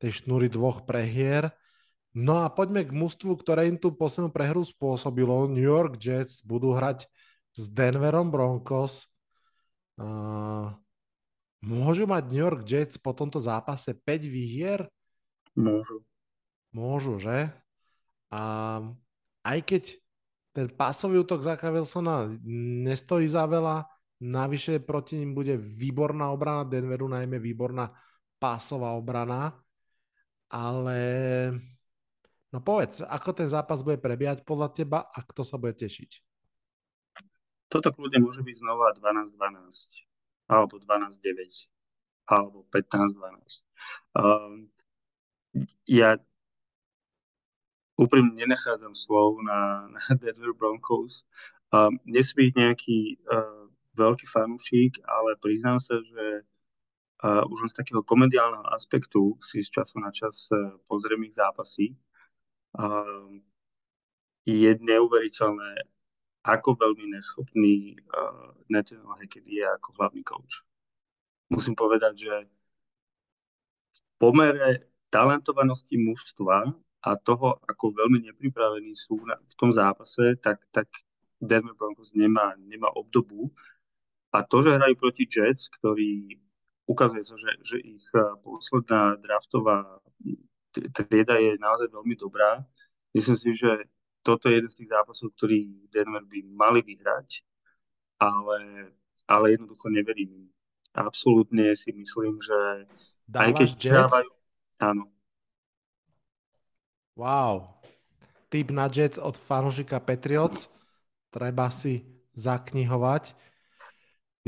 B: tej šnúry dvoch prehier. No a poďme k mústvu, ktoré im tú poslednú prehru spôsobilo. New York Jets budú hrať s Denverom Broncos. Uh, môžu mať New York Jets po tomto zápase 5 výhier?
A: Môžu.
B: Môžu, že? A aj keď ten pásový útok Zaka Wilsona nestojí za veľa, navyše proti ním bude výborná obrana Denveru, najmä výborná pásová obrana, ale no povedz, ako ten zápas bude prebiehať podľa teba a kto sa bude tešiť?
A: Toto kľudne môže byť znova 12-12 alebo 12-9 alebo 15-12. Um, ja úprimne nenachádzam slov na, na Denver Broncos. Um, nesmí byť nejaký uh, veľký fanúšik, ale priznám sa, že uh, už len z takého komediálneho aspektu si z času na čas uh, pozriem ich zápasy. Um, je neuveriteľné, ako veľmi neschopný uh, Nathaniel Hackett je ako hlavný coach. Musím povedať, že v pomere talentovanosti mužstva a toho, ako veľmi nepripravení sú v tom zápase, tak, tak Denver Broncos nemá, nemá obdobu. A to, že hrajú proti Jets, ktorý ukazuje sa, že, že ich eh, posledná draftová trieda je naozaj veľmi dobrá. Myslím si, že toto je jeden z tých zápasov, ktorý Denver by mali vyhrať, ale, ale jednoducho neverím Absolútne si myslím, že
B: Dávaš aj keď Jets? dávajú...
A: Áno,
B: Wow. Tip na Jets od fanúšika Patriots. Treba si zaknihovať.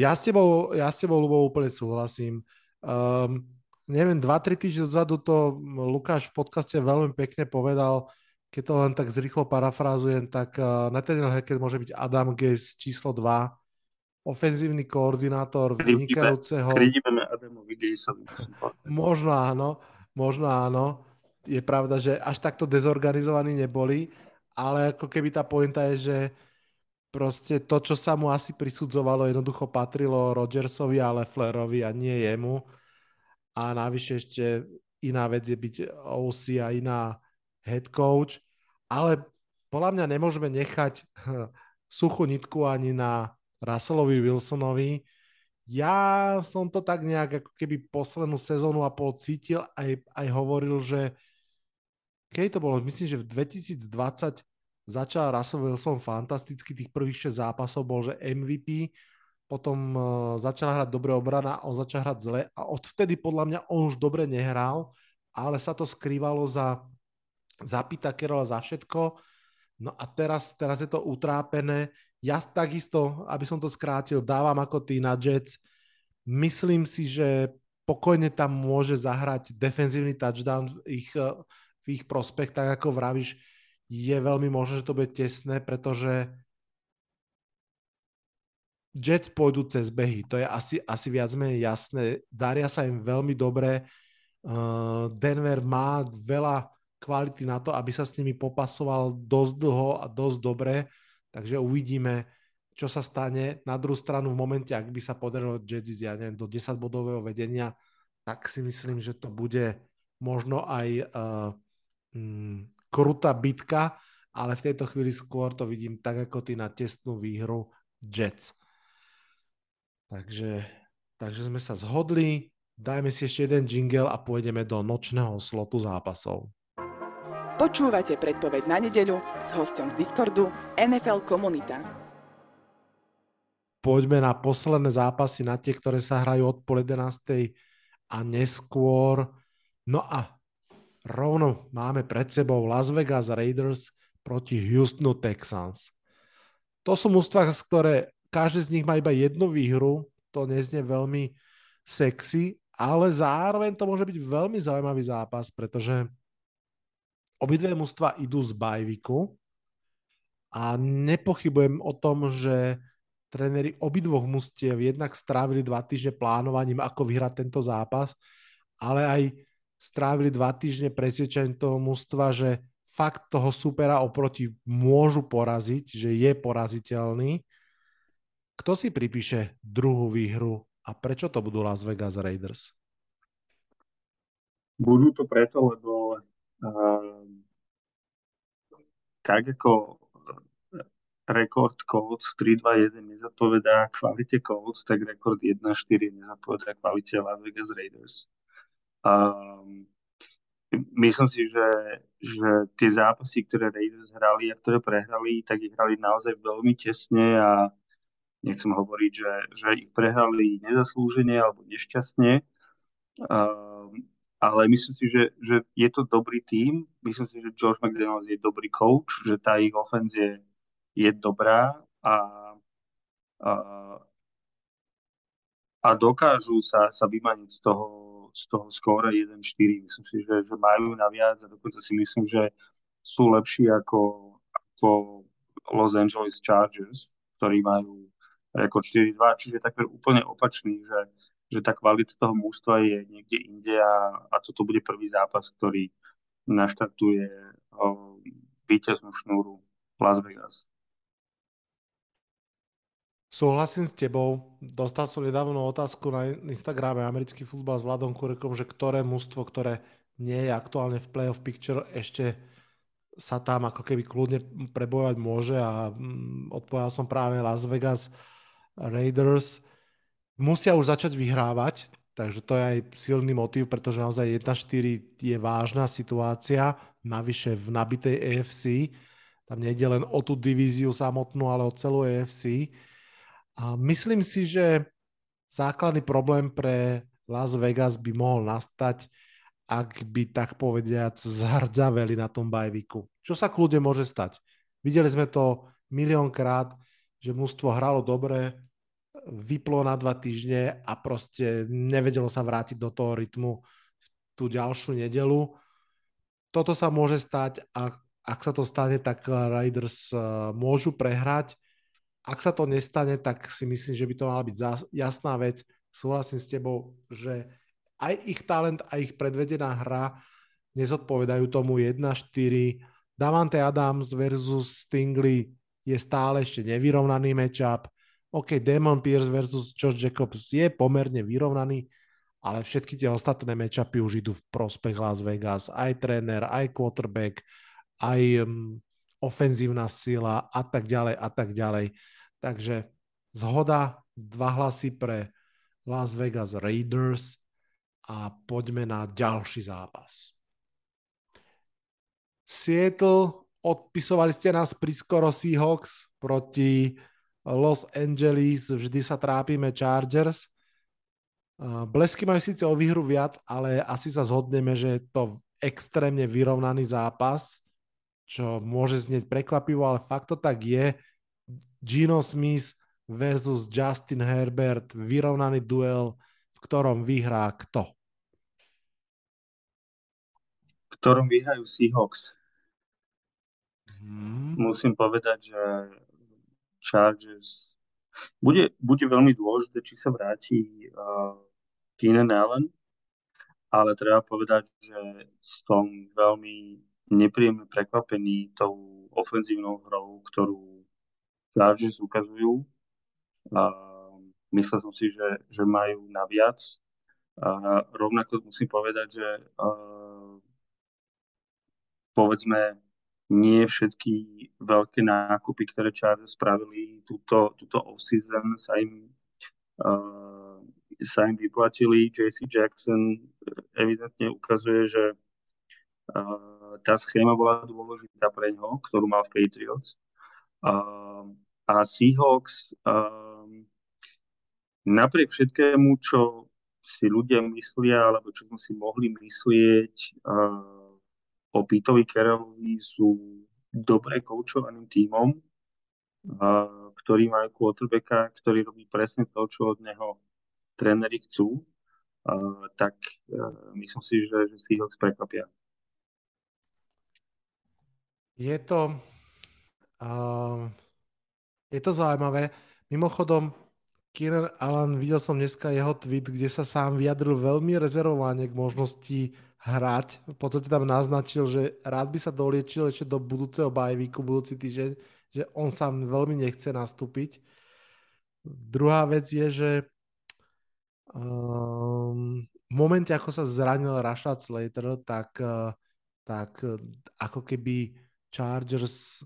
B: Ja s tebou, ja s tebou Lubo, úplne súhlasím. Um, neviem, 2-3 týždne dozadu to Lukáš v podcaste veľmi pekne povedal, keď to len tak zrýchlo parafrázujem, tak uh, Nathaniel Hackett môže byť Adam Gaze číslo 2, ofenzívny koordinátor vynikajúceho...
A: Krídime Adamovi Gazeovi.
B: Možno áno, možno áno je pravda, že až takto dezorganizovaní neboli, ale ako keby tá pointa je, že proste to, čo sa mu asi prisudzovalo, jednoducho patrilo Rodgersovi a Lefflerovi a nie jemu. A navyše ešte iná vec je byť OC a iná head coach. Ale podľa mňa nemôžeme nechať suchú nitku ani na Russellovi Wilsonovi. Ja som to tak nejak ako keby poslednú sezónu a pol cítil aj, aj hovoril, že keď to bolo, myslím, že v 2020 začal Russell Wilson fantasticky, tých prvých 6 zápasov bol, že MVP, potom uh, začal hrať dobre obrana, on začal hrať zle a odvtedy podľa mňa on už dobre nehral, ale sa to skrývalo za, za Pita Kerola za všetko. No a teraz, teraz je to utrápené. Ja takisto, aby som to skrátil, dávam ako ty na Jets. Myslím si, že pokojne tam môže zahrať defenzívny touchdown v ich, v ich prospech, tak ako vravíš, je veľmi možné, že to bude tesné, pretože Jets pôjdu cez behy, to je asi, asi viac menej jasné. Daria sa im veľmi dobre. Uh, Denver má veľa kvality na to, aby sa s nimi popasoval dosť dlho a dosť dobre, takže uvidíme, čo sa stane. Na druhú stranu v momente, ak by sa podarilo Jets ja neviem, do 10 bodového vedenia, tak si myslím, že to bude možno aj uh, mm, krutá bitka, ale v tejto chvíli skôr to vidím tak, ako ty na testnú výhru Jets. Takže, takže sme sa zhodli, dajme si ešte jeden jingle a pôjdeme do nočného slotu zápasov.
D: Počúvate predpoveď na nedeľu s hostom z Discordu NFL Komunita.
B: Poďme na posledné zápasy, na tie, ktoré sa hrajú od pol 11. a neskôr. No a rovno máme pred sebou Las Vegas Raiders proti Houstonu Texans. To sú mústva, ktoré každý z nich má iba jednu výhru, to neznie veľmi sexy, ale zároveň to môže byť veľmi zaujímavý zápas, pretože obidve mužstva idú z bajviku a nepochybujem o tom, že tréneri obidvoch mužstiev jednak strávili dva týždne plánovaním, ako vyhrať tento zápas, ale aj strávili dva týždne presvedčaním toho mužstva, že fakt toho supera oproti môžu poraziť, že je poraziteľný. Kto si pripíše druhú výhru a prečo to budú Las Vegas Raiders?
A: Budú to preto, lebo uh, tak ako rekord Colts 3-2-1 nezapovedá kvalite Colts, tak rekord 1-4 nezapovedá kvalite Las Vegas Raiders. Um, myslím si, že, že tie zápasy, ktoré Raiders hrali a ktoré prehrali, tak ich hrali naozaj veľmi tesne a nechcem hovoriť, že, že ich prehrali nezaslúžene alebo nešťastne, uh, ale myslím si, že, že je to dobrý tím. Myslím si, že George McDaniels je dobrý coach, že tá ich ofenz je, je dobrá a, a, a dokážu sa, sa vymaniť z toho z toho skóre 1-4. Myslím si, že, že majú naviac a dokonca si myslím, že sú lepší ako, ako Los Angeles Chargers, ktorí majú rekord 4-2, čiže taký úplne opačný, že, že tá kvalita toho mústva je niekde inde a, a toto bude prvý zápas, ktorý naštartuje o, víťaznú šnúru Las Vegas.
B: Súhlasím s tebou. Dostal som nedávno otázku na Instagrame americký futbal s Vladom Kurekom, že ktoré mužstvo, ktoré nie je aktuálne v playoff picture, ešte sa tam ako keby kľudne prebojovať môže a mm, odpovedal som práve Las Vegas Raiders. Musia už začať vyhrávať, takže to je aj silný motiv, pretože naozaj 1-4 je vážna situácia, navyše v nabitej AFC. Tam nejde len o tú divíziu samotnú, ale o celú AFC. A myslím si, že základný problém pre Las Vegas by mohol nastať, ak by tak povediac zhrdzaveli na tom bajviku. Čo sa kľudne môže stať? Videli sme to miliónkrát, že mužstvo hralo dobre, vyplo na dva týždne a proste nevedelo sa vrátiť do toho rytmu v tú ďalšiu nedelu. Toto sa môže stať a ak sa to stane, tak Riders eh, môžu prehrať ak sa to nestane, tak si myslím, že by to mala byť jasná vec. Súhlasím s tebou, že aj ich talent a ich predvedená hra nezodpovedajú tomu 1-4. Davante Adams versus Stingley je stále ešte nevyrovnaný matchup. OK, Damon Pierce versus Josh Jacobs je pomerne vyrovnaný, ale všetky tie ostatné matchupy už idú v prospech Las Vegas. Aj tréner, aj quarterback, aj um, ofenzívna sila a tak ďalej a tak ďalej. Takže zhoda, dva hlasy pre Las Vegas Raiders a poďme na ďalší zápas. Seattle, odpisovali ste nás pri skoro Seahawks proti Los Angeles, vždy sa trápime Chargers. Blesky majú síce o výhru viac, ale asi sa zhodneme, že je to extrémne vyrovnaný zápas, čo môže znieť prekvapivo, ale fakt to tak je. Gino Smith versus Justin Herbert, vyrovnaný duel, v ktorom vyhrá kto?
A: V ktorom vyhrajú Seahawks. Hmm. Musím povedať, že Chargers bude, bude veľmi dôležité, či sa vráti uh, Keenan Allen, ale treba povedať, že som veľmi nepríjemne prekvapený tou ofenzívnou hrou, ktorú Chargers ukazujú. A myslel som si, že, že majú naviac. A rovnako musím povedať, že uh, povedzme nie všetky veľké nákupy, ktoré Chargers spravili túto, túto off-season sa im uh, sa im vyplatili. JC Jackson evidentne ukazuje, že uh, tá schéma bola dôležitá pre ňo, ktorú mal v Patriots. Uh, a Seahawks uh, napriek všetkému, čo si ľudia myslia, alebo čo sme si mohli myslieť uh, o Pitovi Carrollovi, sú dobre koučovaným tímom, ktorý majú quarterbacka, ktorý robí presne to, čo od neho tréneri chcú, tak uh, myslím si, že, že Seahawks prekvapia.
B: Je to, uh, je to zaujímavé. Mimochodom, Kieran Allen, videl som dneska jeho tweet, kde sa sám vyjadril veľmi rezervovane k možnosti hrať. V podstate tam naznačil, že rád by sa doliečil ešte do budúceho bajvíku, budúci týždeň, že on sám veľmi nechce nastúpiť. Druhá vec je, že Um, v momente, ako sa zranil Rashad Slater, tak, uh, tak uh, ako keby Chargers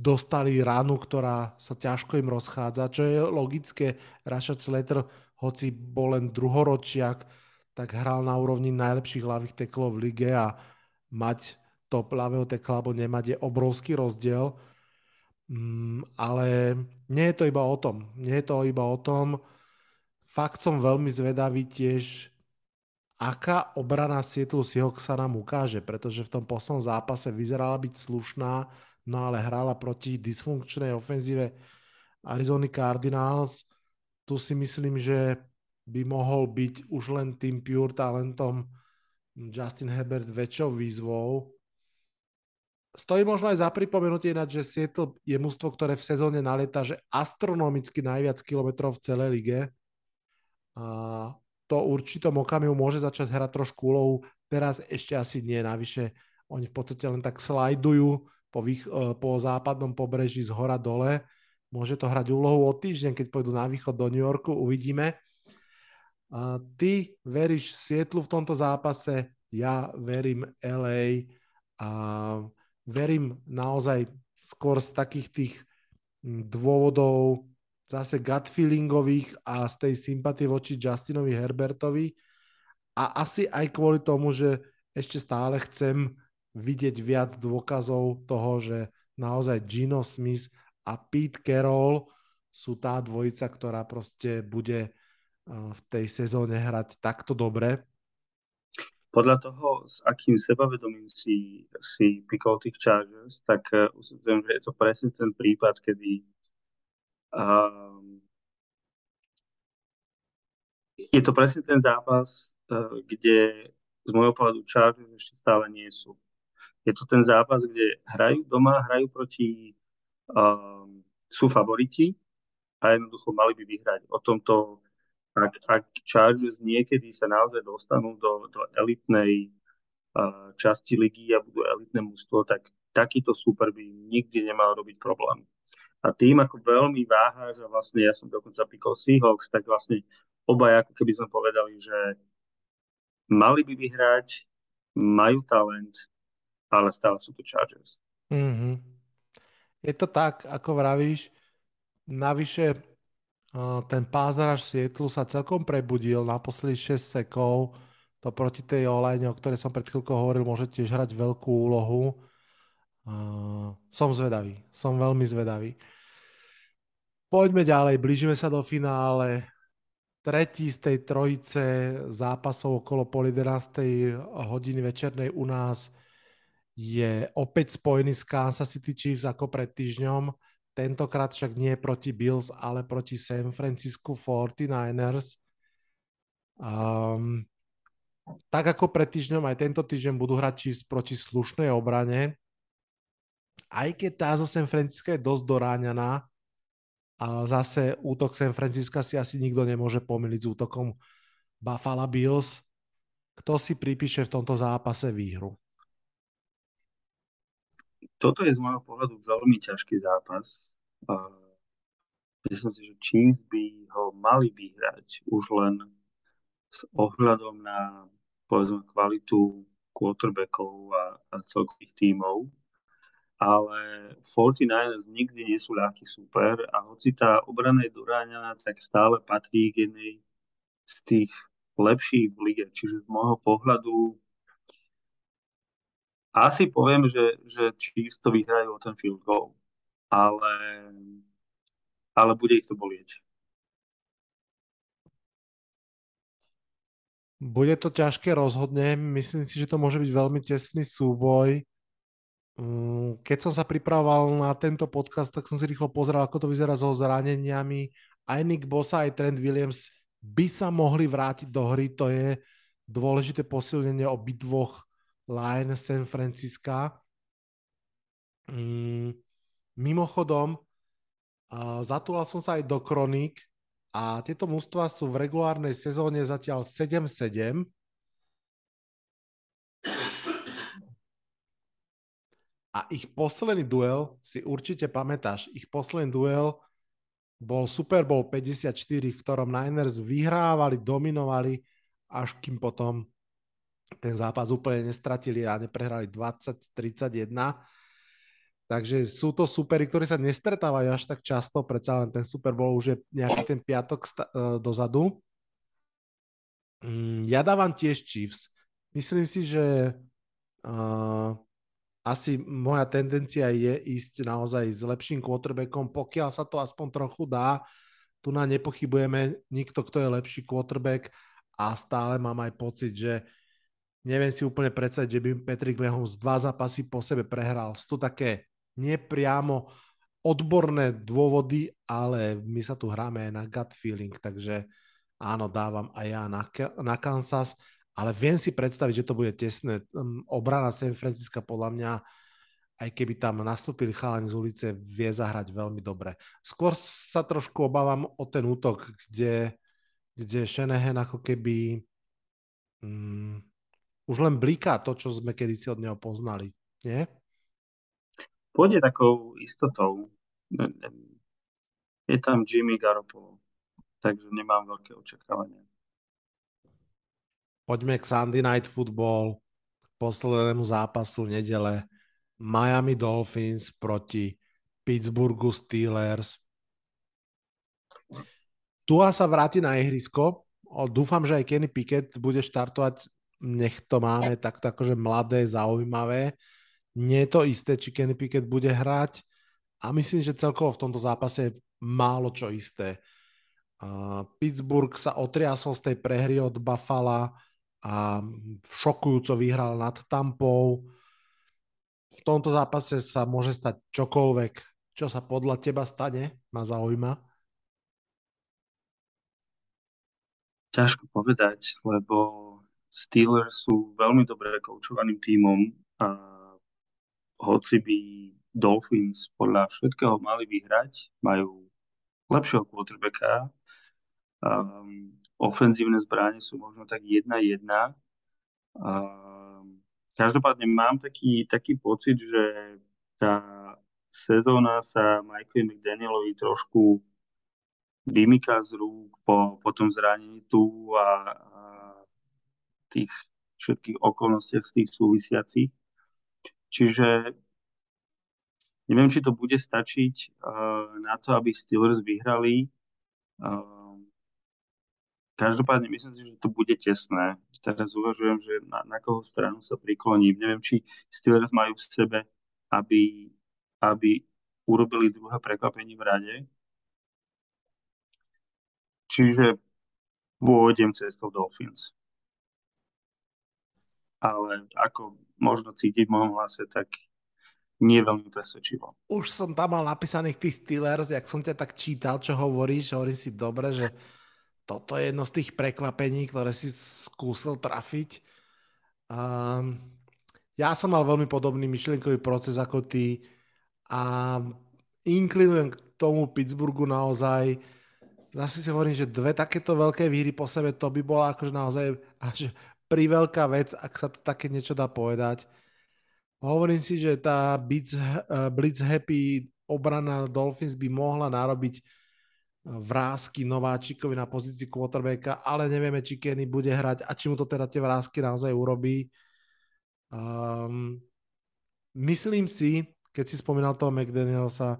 B: dostali ránu, ktorá sa ťažko im rozchádza, čo je logické. Rashad Slater, hoci bol len druhoročiak, tak hral na úrovni najlepších ľavých teklov v lige a mať top ľavého tekla alebo nemať je obrovský rozdiel. Mm, ale nie je to iba o tom. Nie je to iba o tom, fakt som veľmi zvedavý tiež, aká obrana Seattle Seahawks sa nám ukáže, pretože v tom poslednom zápase vyzerala byť slušná, no ale hrala proti dysfunkčnej ofenzíve Arizona Cardinals. Tu si myslím, že by mohol byť už len tým pure talentom Justin Herbert väčšou výzvou. Stojí možno aj za pripomenutie ináč, že Seattle je mústvo, ktoré v sezóne nalieta, že astronomicky najviac kilometrov v celej lige a to určitom okamihu môže začať hrať trošku úlohu. Teraz ešte asi nie, navyše oni v podstate len tak slajdujú po, vých, e, po západnom pobreží z hora dole. Môže to hrať úlohu o týždeň, keď pôjdu na východ do New Yorku, uvidíme. Ty veríš Sietlu v tomto zápase, ja verím LA a verím naozaj skôr z takých tých dôvodov, zase gut feelingových a z tej sympatie voči Justinovi Herbertovi a asi aj kvôli tomu, že ešte stále chcem vidieť viac dôkazov toho, že naozaj Gino Smith a Pete Carroll sú tá dvojica, ktorá proste bude v tej sezóne hrať takto dobre.
A: Podľa toho, s akým sebavedomím si, si pikol tých Chargers, tak uh, že je to presne ten prípad, kedy Um, je to presne ten zápas, uh, kde z môjho pohľadu Chargers ešte stále nie sú. Je to ten zápas, kde hrajú doma, hrajú proti, um, sú favoriti a jednoducho mali by vyhrať. O tomto, ak, ak Chargers niekedy sa naozaj dostanú do, do elitnej uh, časti ligy a budú elitné mústvo, tak takýto super by nikdy nemal robiť problém. A tým, ako veľmi váhaš, a vlastne ja som dokonca pikol Seahawks, tak vlastne obaj, ako keby sme povedali, že mali by vyhrať, majú talent, ale stále sú to Chargers.
B: Mm-hmm. Je to tak, ako vravíš. Navyše ten pázraž Sietlu sa celkom prebudil na posledných 6 sekov. To proti tej olejne, o ktorej som pred chvíľkou hovoril, môže tiež hrať veľkú úlohu. som zvedavý, som veľmi zvedavý. Poďme ďalej, blížime sa do finále. Tretí z tej trojice zápasov okolo pol 11. hodiny večernej u nás je opäť spojený s Kansas City Chiefs ako pred týždňom Tentokrát však nie proti Bills, ale proti San Francisco 49ers. Um, tak ako pred týždňom, aj tento týždeň budú hrať Chiefs proti slušnej obrane. Aj keď tá zo San Francisco je dosť doráňaná, ale zase útok San Francisco si asi nikto nemôže pomýliť s útokom Buffalo Bills. Kto si pripíše v tomto zápase výhru?
A: Toto je z môjho pohľadu veľmi ťažký zápas. Myslím si, že Chiefs by ho mali vyhrať už len s ohľadom na povedzme kvalitu quarterbackov a, a celkových tímov. Ale 49ers nikdy nie sú ľahký super a hoci tá obrana je doráňaná, tak stále patrí k jednej z tých lepších v lige. Čiže z môjho pohľadu asi poviem, že, že Chiefs to vyhrajú o ten field goal, ale, ale bude ich to bolieť.
B: Bude to ťažké rozhodne. Myslím si, že to môže byť veľmi tesný súboj. Mm, keď som sa pripravoval na tento podcast, tak som si rýchlo pozrel, ako to vyzerá so zraneniami. Aj Nick Bosa, aj Trent Williams by sa mohli vrátiť do hry. To je dôležité posilnenie obidvoch line San Francisca. Mm, mimochodom, uh, zatúlal som sa aj do kronik a tieto mústva sú v regulárnej sezóne zatiaľ 7-7. A ich posledný duel, si určite pamätáš, ich posledný duel bol Super Bowl 54, v ktorom Niners vyhrávali, dominovali, až kým potom ten zápas úplne nestratili a neprehrali 20-31. Takže sú to supery, ktorí sa nestretávajú až tak často, predsa len ten Super Bowl už je nejaký ten piatok sta- uh, dozadu. Mm, ja dávam tiež Chiefs. Myslím si, že uh, asi moja tendencia je ísť naozaj s lepším quarterbackom, pokiaľ sa to aspoň trochu dá. Tu na nepochybujeme nikto, kto je lepší quarterback a stále mám aj pocit, že neviem si úplne predstaviť, že by Patrick Mahomes dva zápasy po sebe prehral. Sú to také nepriamo odborné dôvody, ale my sa tu hráme aj na gut feeling, takže áno, dávam aj ja na, na Kansas, ale viem si predstaviť, že to bude tesné. Hm, obrana San Francisca podľa mňa, aj keby tam nastúpili chalani z ulice, vie zahrať veľmi dobre. Skôr sa trošku obávam o ten útok, kde, kde Shanahan ako keby hm, už len bliká to, čo sme kedysi od neho poznali, nie?
A: Pôjde takou istotou. Je tam Jimmy Garoppolo, takže nemám veľké očakávania.
B: Poďme k Sunday Night Football, k poslednému zápasu nedele. Miami Dolphins proti Pittsburghu Steelers. Tua sa vráti na ihrisko. Dúfam, že aj Kenny Pickett bude štartovať nech to máme takto akože mladé, zaujímavé. Nie je to isté, či Kenny Pickett bude hrať a myslím, že celkovo v tomto zápase je málo čo isté. Uh, Pittsburgh sa otriasol z tej prehry od Buffalo a šokujúco vyhral nad Tampou. V tomto zápase sa môže stať čokoľvek. Čo sa podľa teba stane, ma zaujíma.
A: Ťažko povedať, lebo Steelers sú veľmi dobre koučovaným tímom a hoci by Dolphins podľa všetkého mali vyhrať, majú lepšieho quarterbacka, um, ofenzívne zbráne sú možno tak 1-1. Um, každopádne mám taký, taký pocit, že tá sezóna sa Michael McDanielovi trošku vymyká z rúk po, po tom zranení tu a, a tých všetkých okolnostiach z tých súvisiacich. Čiže neviem, či to bude stačiť uh, na to, aby Steelers vyhrali. Um, každopádne myslím si, že to bude tesné. Teraz uvažujem, že na, na koho stranu sa prikloním. Neviem, či Steelers majú v sebe, aby, aby urobili druhé prekvapenie v rade. Čiže pôjdem cestou Dolphins. Ale ako možno cítiť v mojom hlase, tak nie veľmi presvedčivo.
B: Už som tam mal napísaných tých Steelers, jak som ťa tak čítal, čo hovoríš, hovorím si dobre, že toto je jedno z tých prekvapení, ktoré si skúsil trafiť. Um, ja som mal veľmi podobný myšlienkový proces ako ty a inklinujem k tomu Pittsburghu naozaj. Zase si hovorím, že dve takéto veľké výhry po sebe, to by bola akože naozaj až priveľká vec, ak sa to také niečo dá povedať. Hovorím si, že tá Blitz, eh, Blitz Happy obrana Dolphins by mohla narobiť eh, vrázky Nováčikovi na pozícii quarterbacka, ale nevieme, či Kenny bude hrať a či mu to teda tie vrázky naozaj urobí. Um, myslím si, keď si spomínal toho McDanielsa,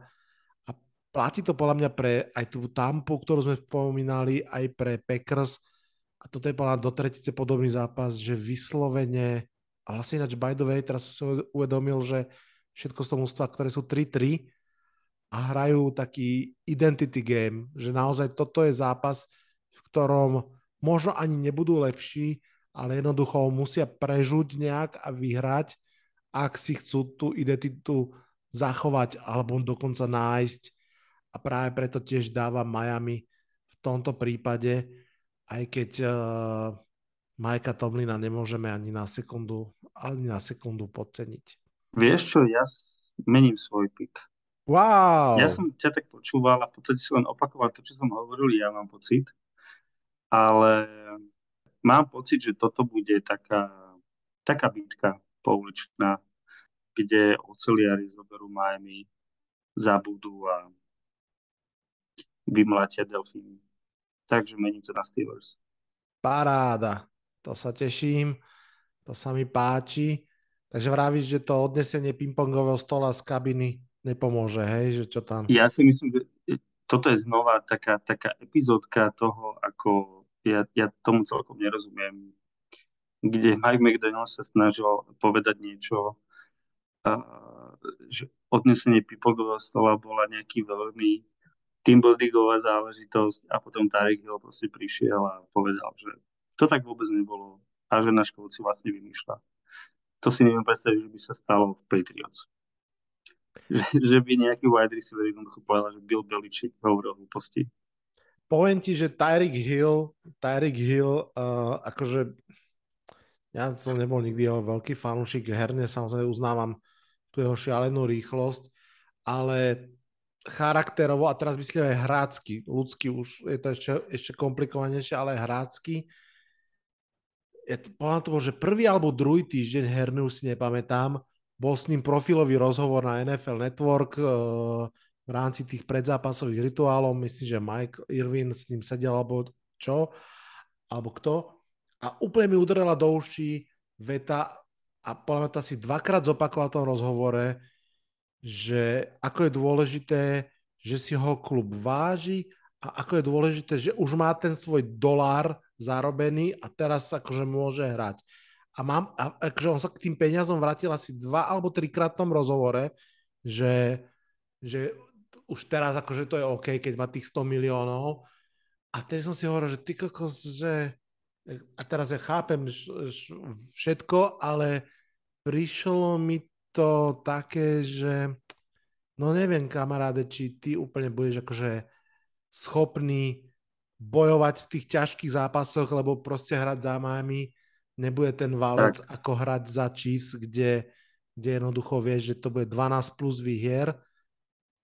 B: a platí to podľa mňa pre aj tú Tampu, ktorú sme spomínali, aj pre Packers, a toto je podľa do tretice podobný zápas, že vyslovene a vlastne ináč, by the way, teraz som uvedomil, že všetko z toho mústva, ktoré sú 3-3 a hrajú taký identity game, že naozaj toto je zápas, v ktorom možno ani nebudú lepší, ale jednoducho musia prežuť nejak a vyhrať, ak si chcú tú identitu zachovať alebo dokonca nájsť. A práve preto tiež dáva Miami v tomto prípade, aj keď uh, Majka Tomlina nemôžeme ani na sekundu, ani na sekundu podceniť.
A: Vieš čo, ja mením svoj pik.
B: Wow!
A: Ja som ťa tak počúval a v podstate si len opakoval to, čo som hovoril, ja mám pocit. Ale mám pocit, že toto bude taká, taká bitka pouličná, kde oceliari zoberú Miami, zabudú a vymlatia delfíny. Takže mením to na Steelers.
B: Paráda. To sa teším, to sa mi páči. Takže vravíš, že to odnesenie pingpongového stola z kabiny nepomôže, hej? Že čo tam?
A: Ja si myslím, že toto je znova taká, taká epizódka toho, ako ja, ja tomu celkom nerozumiem, kde Mike McDaniel sa snažil povedať niečo, a, že odnesenie pingpongového stola bola nejaký veľmi teambuildingová záležitosť a potom Tarek Hill proste prišiel a povedal, že to tak vôbec nebolo. A že na školu si vlastne vymýšľa. To si neviem predstaviť, že by sa stalo v Patriots. Že, že by nejaký wide receiver jednoducho povedal, že Bill Belichick hovoril hlúposti.
B: Poviem ti, že Tyreek Hill, Tyreek Hill, uh, akože ja som nebol nikdy jeho veľký fanúšik, herne samozrejme uznávam tú jeho šialenú rýchlosť, ale charakterovo, a teraz myslím aj hrácky, ľudský už je to ešte, ešte komplikovanejšie, ale hrácky, ja to, to bol, že prvý alebo druhý týždeň herný už si nepamätám, bol s ním profilový rozhovor na NFL Network uh, v rámci tých predzápasových rituálov, myslím, že Mike Irvin s ním sedel alebo čo, alebo kto. A úplne mi udrela do uší veta a podľa to asi dvakrát zopakoval v tom rozhovore, že ako je dôležité, že si ho klub váži a ako je dôležité, že už má ten svoj dolár zarobený a teraz akože môže hrať. A, mám, a akože on sa k tým peniazom vrátil asi dva alebo trikrát v tom rozhovore, že, že už teraz akože to je OK, keď má tých 100 miliónov. A teď som si hovoril, že ty kokos, že a teraz ja chápem všetko, ale prišlo mi to také, že no neviem kamaráde, či ty úplne budeš akože schopný bojovať v tých ťažkých zápasoch, lebo proste hrať za Miami nebude ten valec tak. ako hrať za Chiefs, kde, kde jednoducho vieš, že to bude 12 plus výhier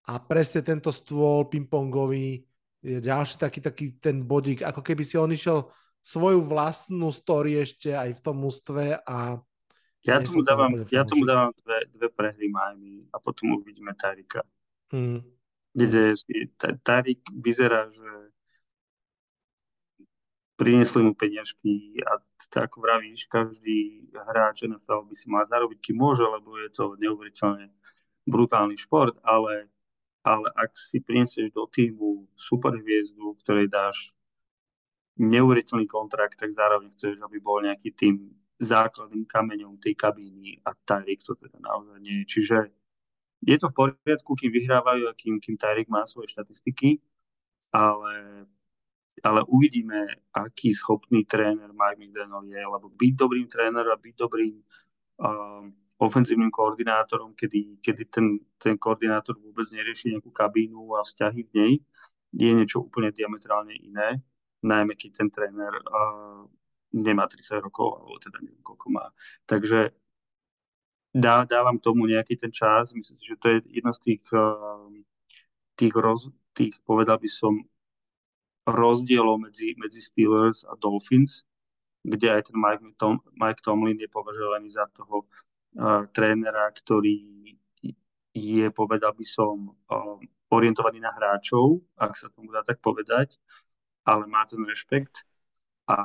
B: a presne tento stôl pingpongový je ďalší taký, taký ten bodík, ako keby si on išiel svoju vlastnú story ešte aj v tom ústve a
A: ja tomu dávam, ja tomu dávam dve, dve prehry Miami a potom uvidíme Tarika. Hmm. Kde Tarik vyzerá, že priniesli mu peniažky a ako vravíš, každý hráč NFL by si mal zarobiť, kým môže, lebo je to neuveriteľne brutálny šport, ale ale ak si prinesieš do týmu super hviezdu, ktorej dáš neuveriteľný kontrakt, tak zároveň chceš, aby bol nejaký tým základným kameňom tej kabíny a Tyreek to teda naozaj nie. Čiže je to v poriadku, kým vyhrávajú a kým, kým Tyreek má svoje štatistiky, ale, ale uvidíme, aký schopný tréner Mike McDaniel je, lebo byť dobrým trénerom a byť dobrým um, ofenzívnym koordinátorom, kedy, kedy ten, ten koordinátor vôbec nerieši nejakú kabínu a vzťahy v nej, je niečo úplne diametrálne iné, najmä keď ten tréner uh, nemá 30 rokov, alebo teda neviem, koľko má. Takže dá, dávam tomu nejaký ten čas. Myslím si, že to je jedna z tých, uh, tých, roz, tých, povedal by som, rozdielov medzi, medzi Steelers a Dolphins, kde aj ten Mike, Tom, Mike Tomlin je považovaný za toho trénera, ktorý je, povedal by som, um, orientovaný na hráčov, ak sa tomu dá tak povedať, ale má ten rešpekt a,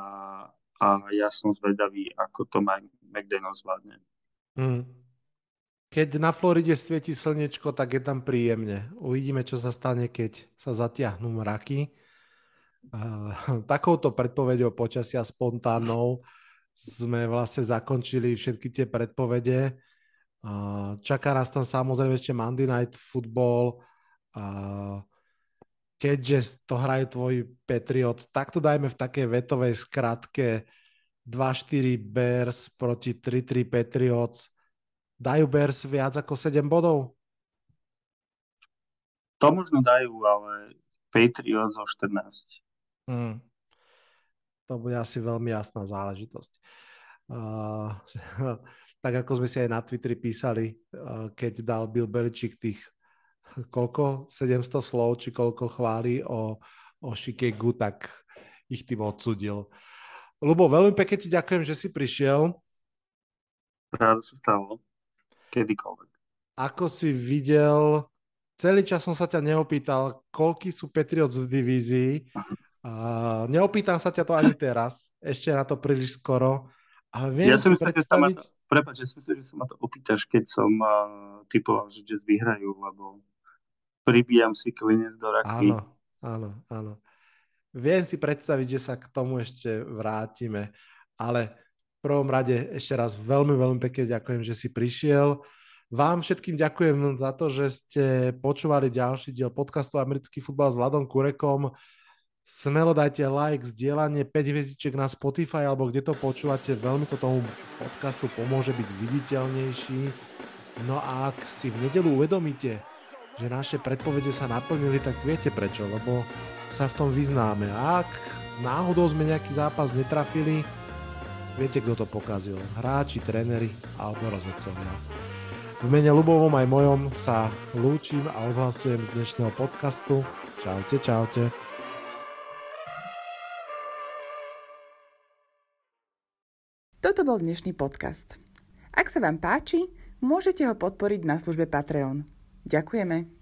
A: a ja som zvedavý, ako to Mike McDaniel zvládne. Hmm.
B: Keď na Floride svieti slnečko, tak je tam príjemne. Uvidíme, čo sa stane, keď sa zatiahnú mraky. Uh, takouto predpovedou počasia spontánnou sme vlastne zakončili všetky tie predpovede. Čaká nás tam samozrejme ešte Monday Night Football. Keďže to hrajú tvoji Patriots, tak to dajme v takej vetovej skratke 2-4 Bears proti 3-3 Patriots. Dajú Bears viac ako 7 bodov?
A: To možno dajú, ale Patriots o 14. Hmm
B: to bude asi veľmi jasná záležitosť. Uh, tak ako sme si aj na Twitteri písali, uh, keď dal Bill Belichick tých koľko, 700 slov, či koľko chváli o, o Shikegu, tak ich tým odsudil. Lubo, veľmi pekne ti ďakujem, že si prišiel.
A: Rád sa stalo. Kedykoľvek.
B: Ako si videl, celý čas som sa ťa neopýtal, koľky sú Patriots v divízii Uh, neopýtam sa ťa to ani teraz, ešte na to príliš skoro, ale viem ja si predstaviť...
A: Prepáč, ja si myslím, že sa ma to opýtaš, keď som uh, typoval, že Jets vyhrajú, lebo pribíjam si klinec do raky.
B: Áno, áno, áno. Viem si predstaviť, že sa k tomu ešte vrátime, ale v prvom rade ešte raz veľmi, veľmi pekne ďakujem, že si prišiel. Vám všetkým ďakujem za to, že ste počúvali ďalší diel podcastu Americký futbal s Vladom Kurekom. Smelo dajte like, zdieľanie, 5 hviezdičiek na Spotify alebo kde to počúvate, veľmi to tomu podcastu pomôže byť viditeľnejší. No a ak si v nedelu uvedomíte, že naše predpovede sa naplnili, tak viete prečo, lebo sa v tom vyznáme. A ak náhodou sme nejaký zápas netrafili, viete, kto to pokazil. Hráči, tréneri alebo rozhodcovia. V mene Lubovom aj mojom sa lúčim a odhlasujem z dnešného podcastu. Čaute, čaute.
D: Toto bol dnešný podcast. Ak sa vám páči, môžete ho podporiť na službe Patreon. Ďakujeme.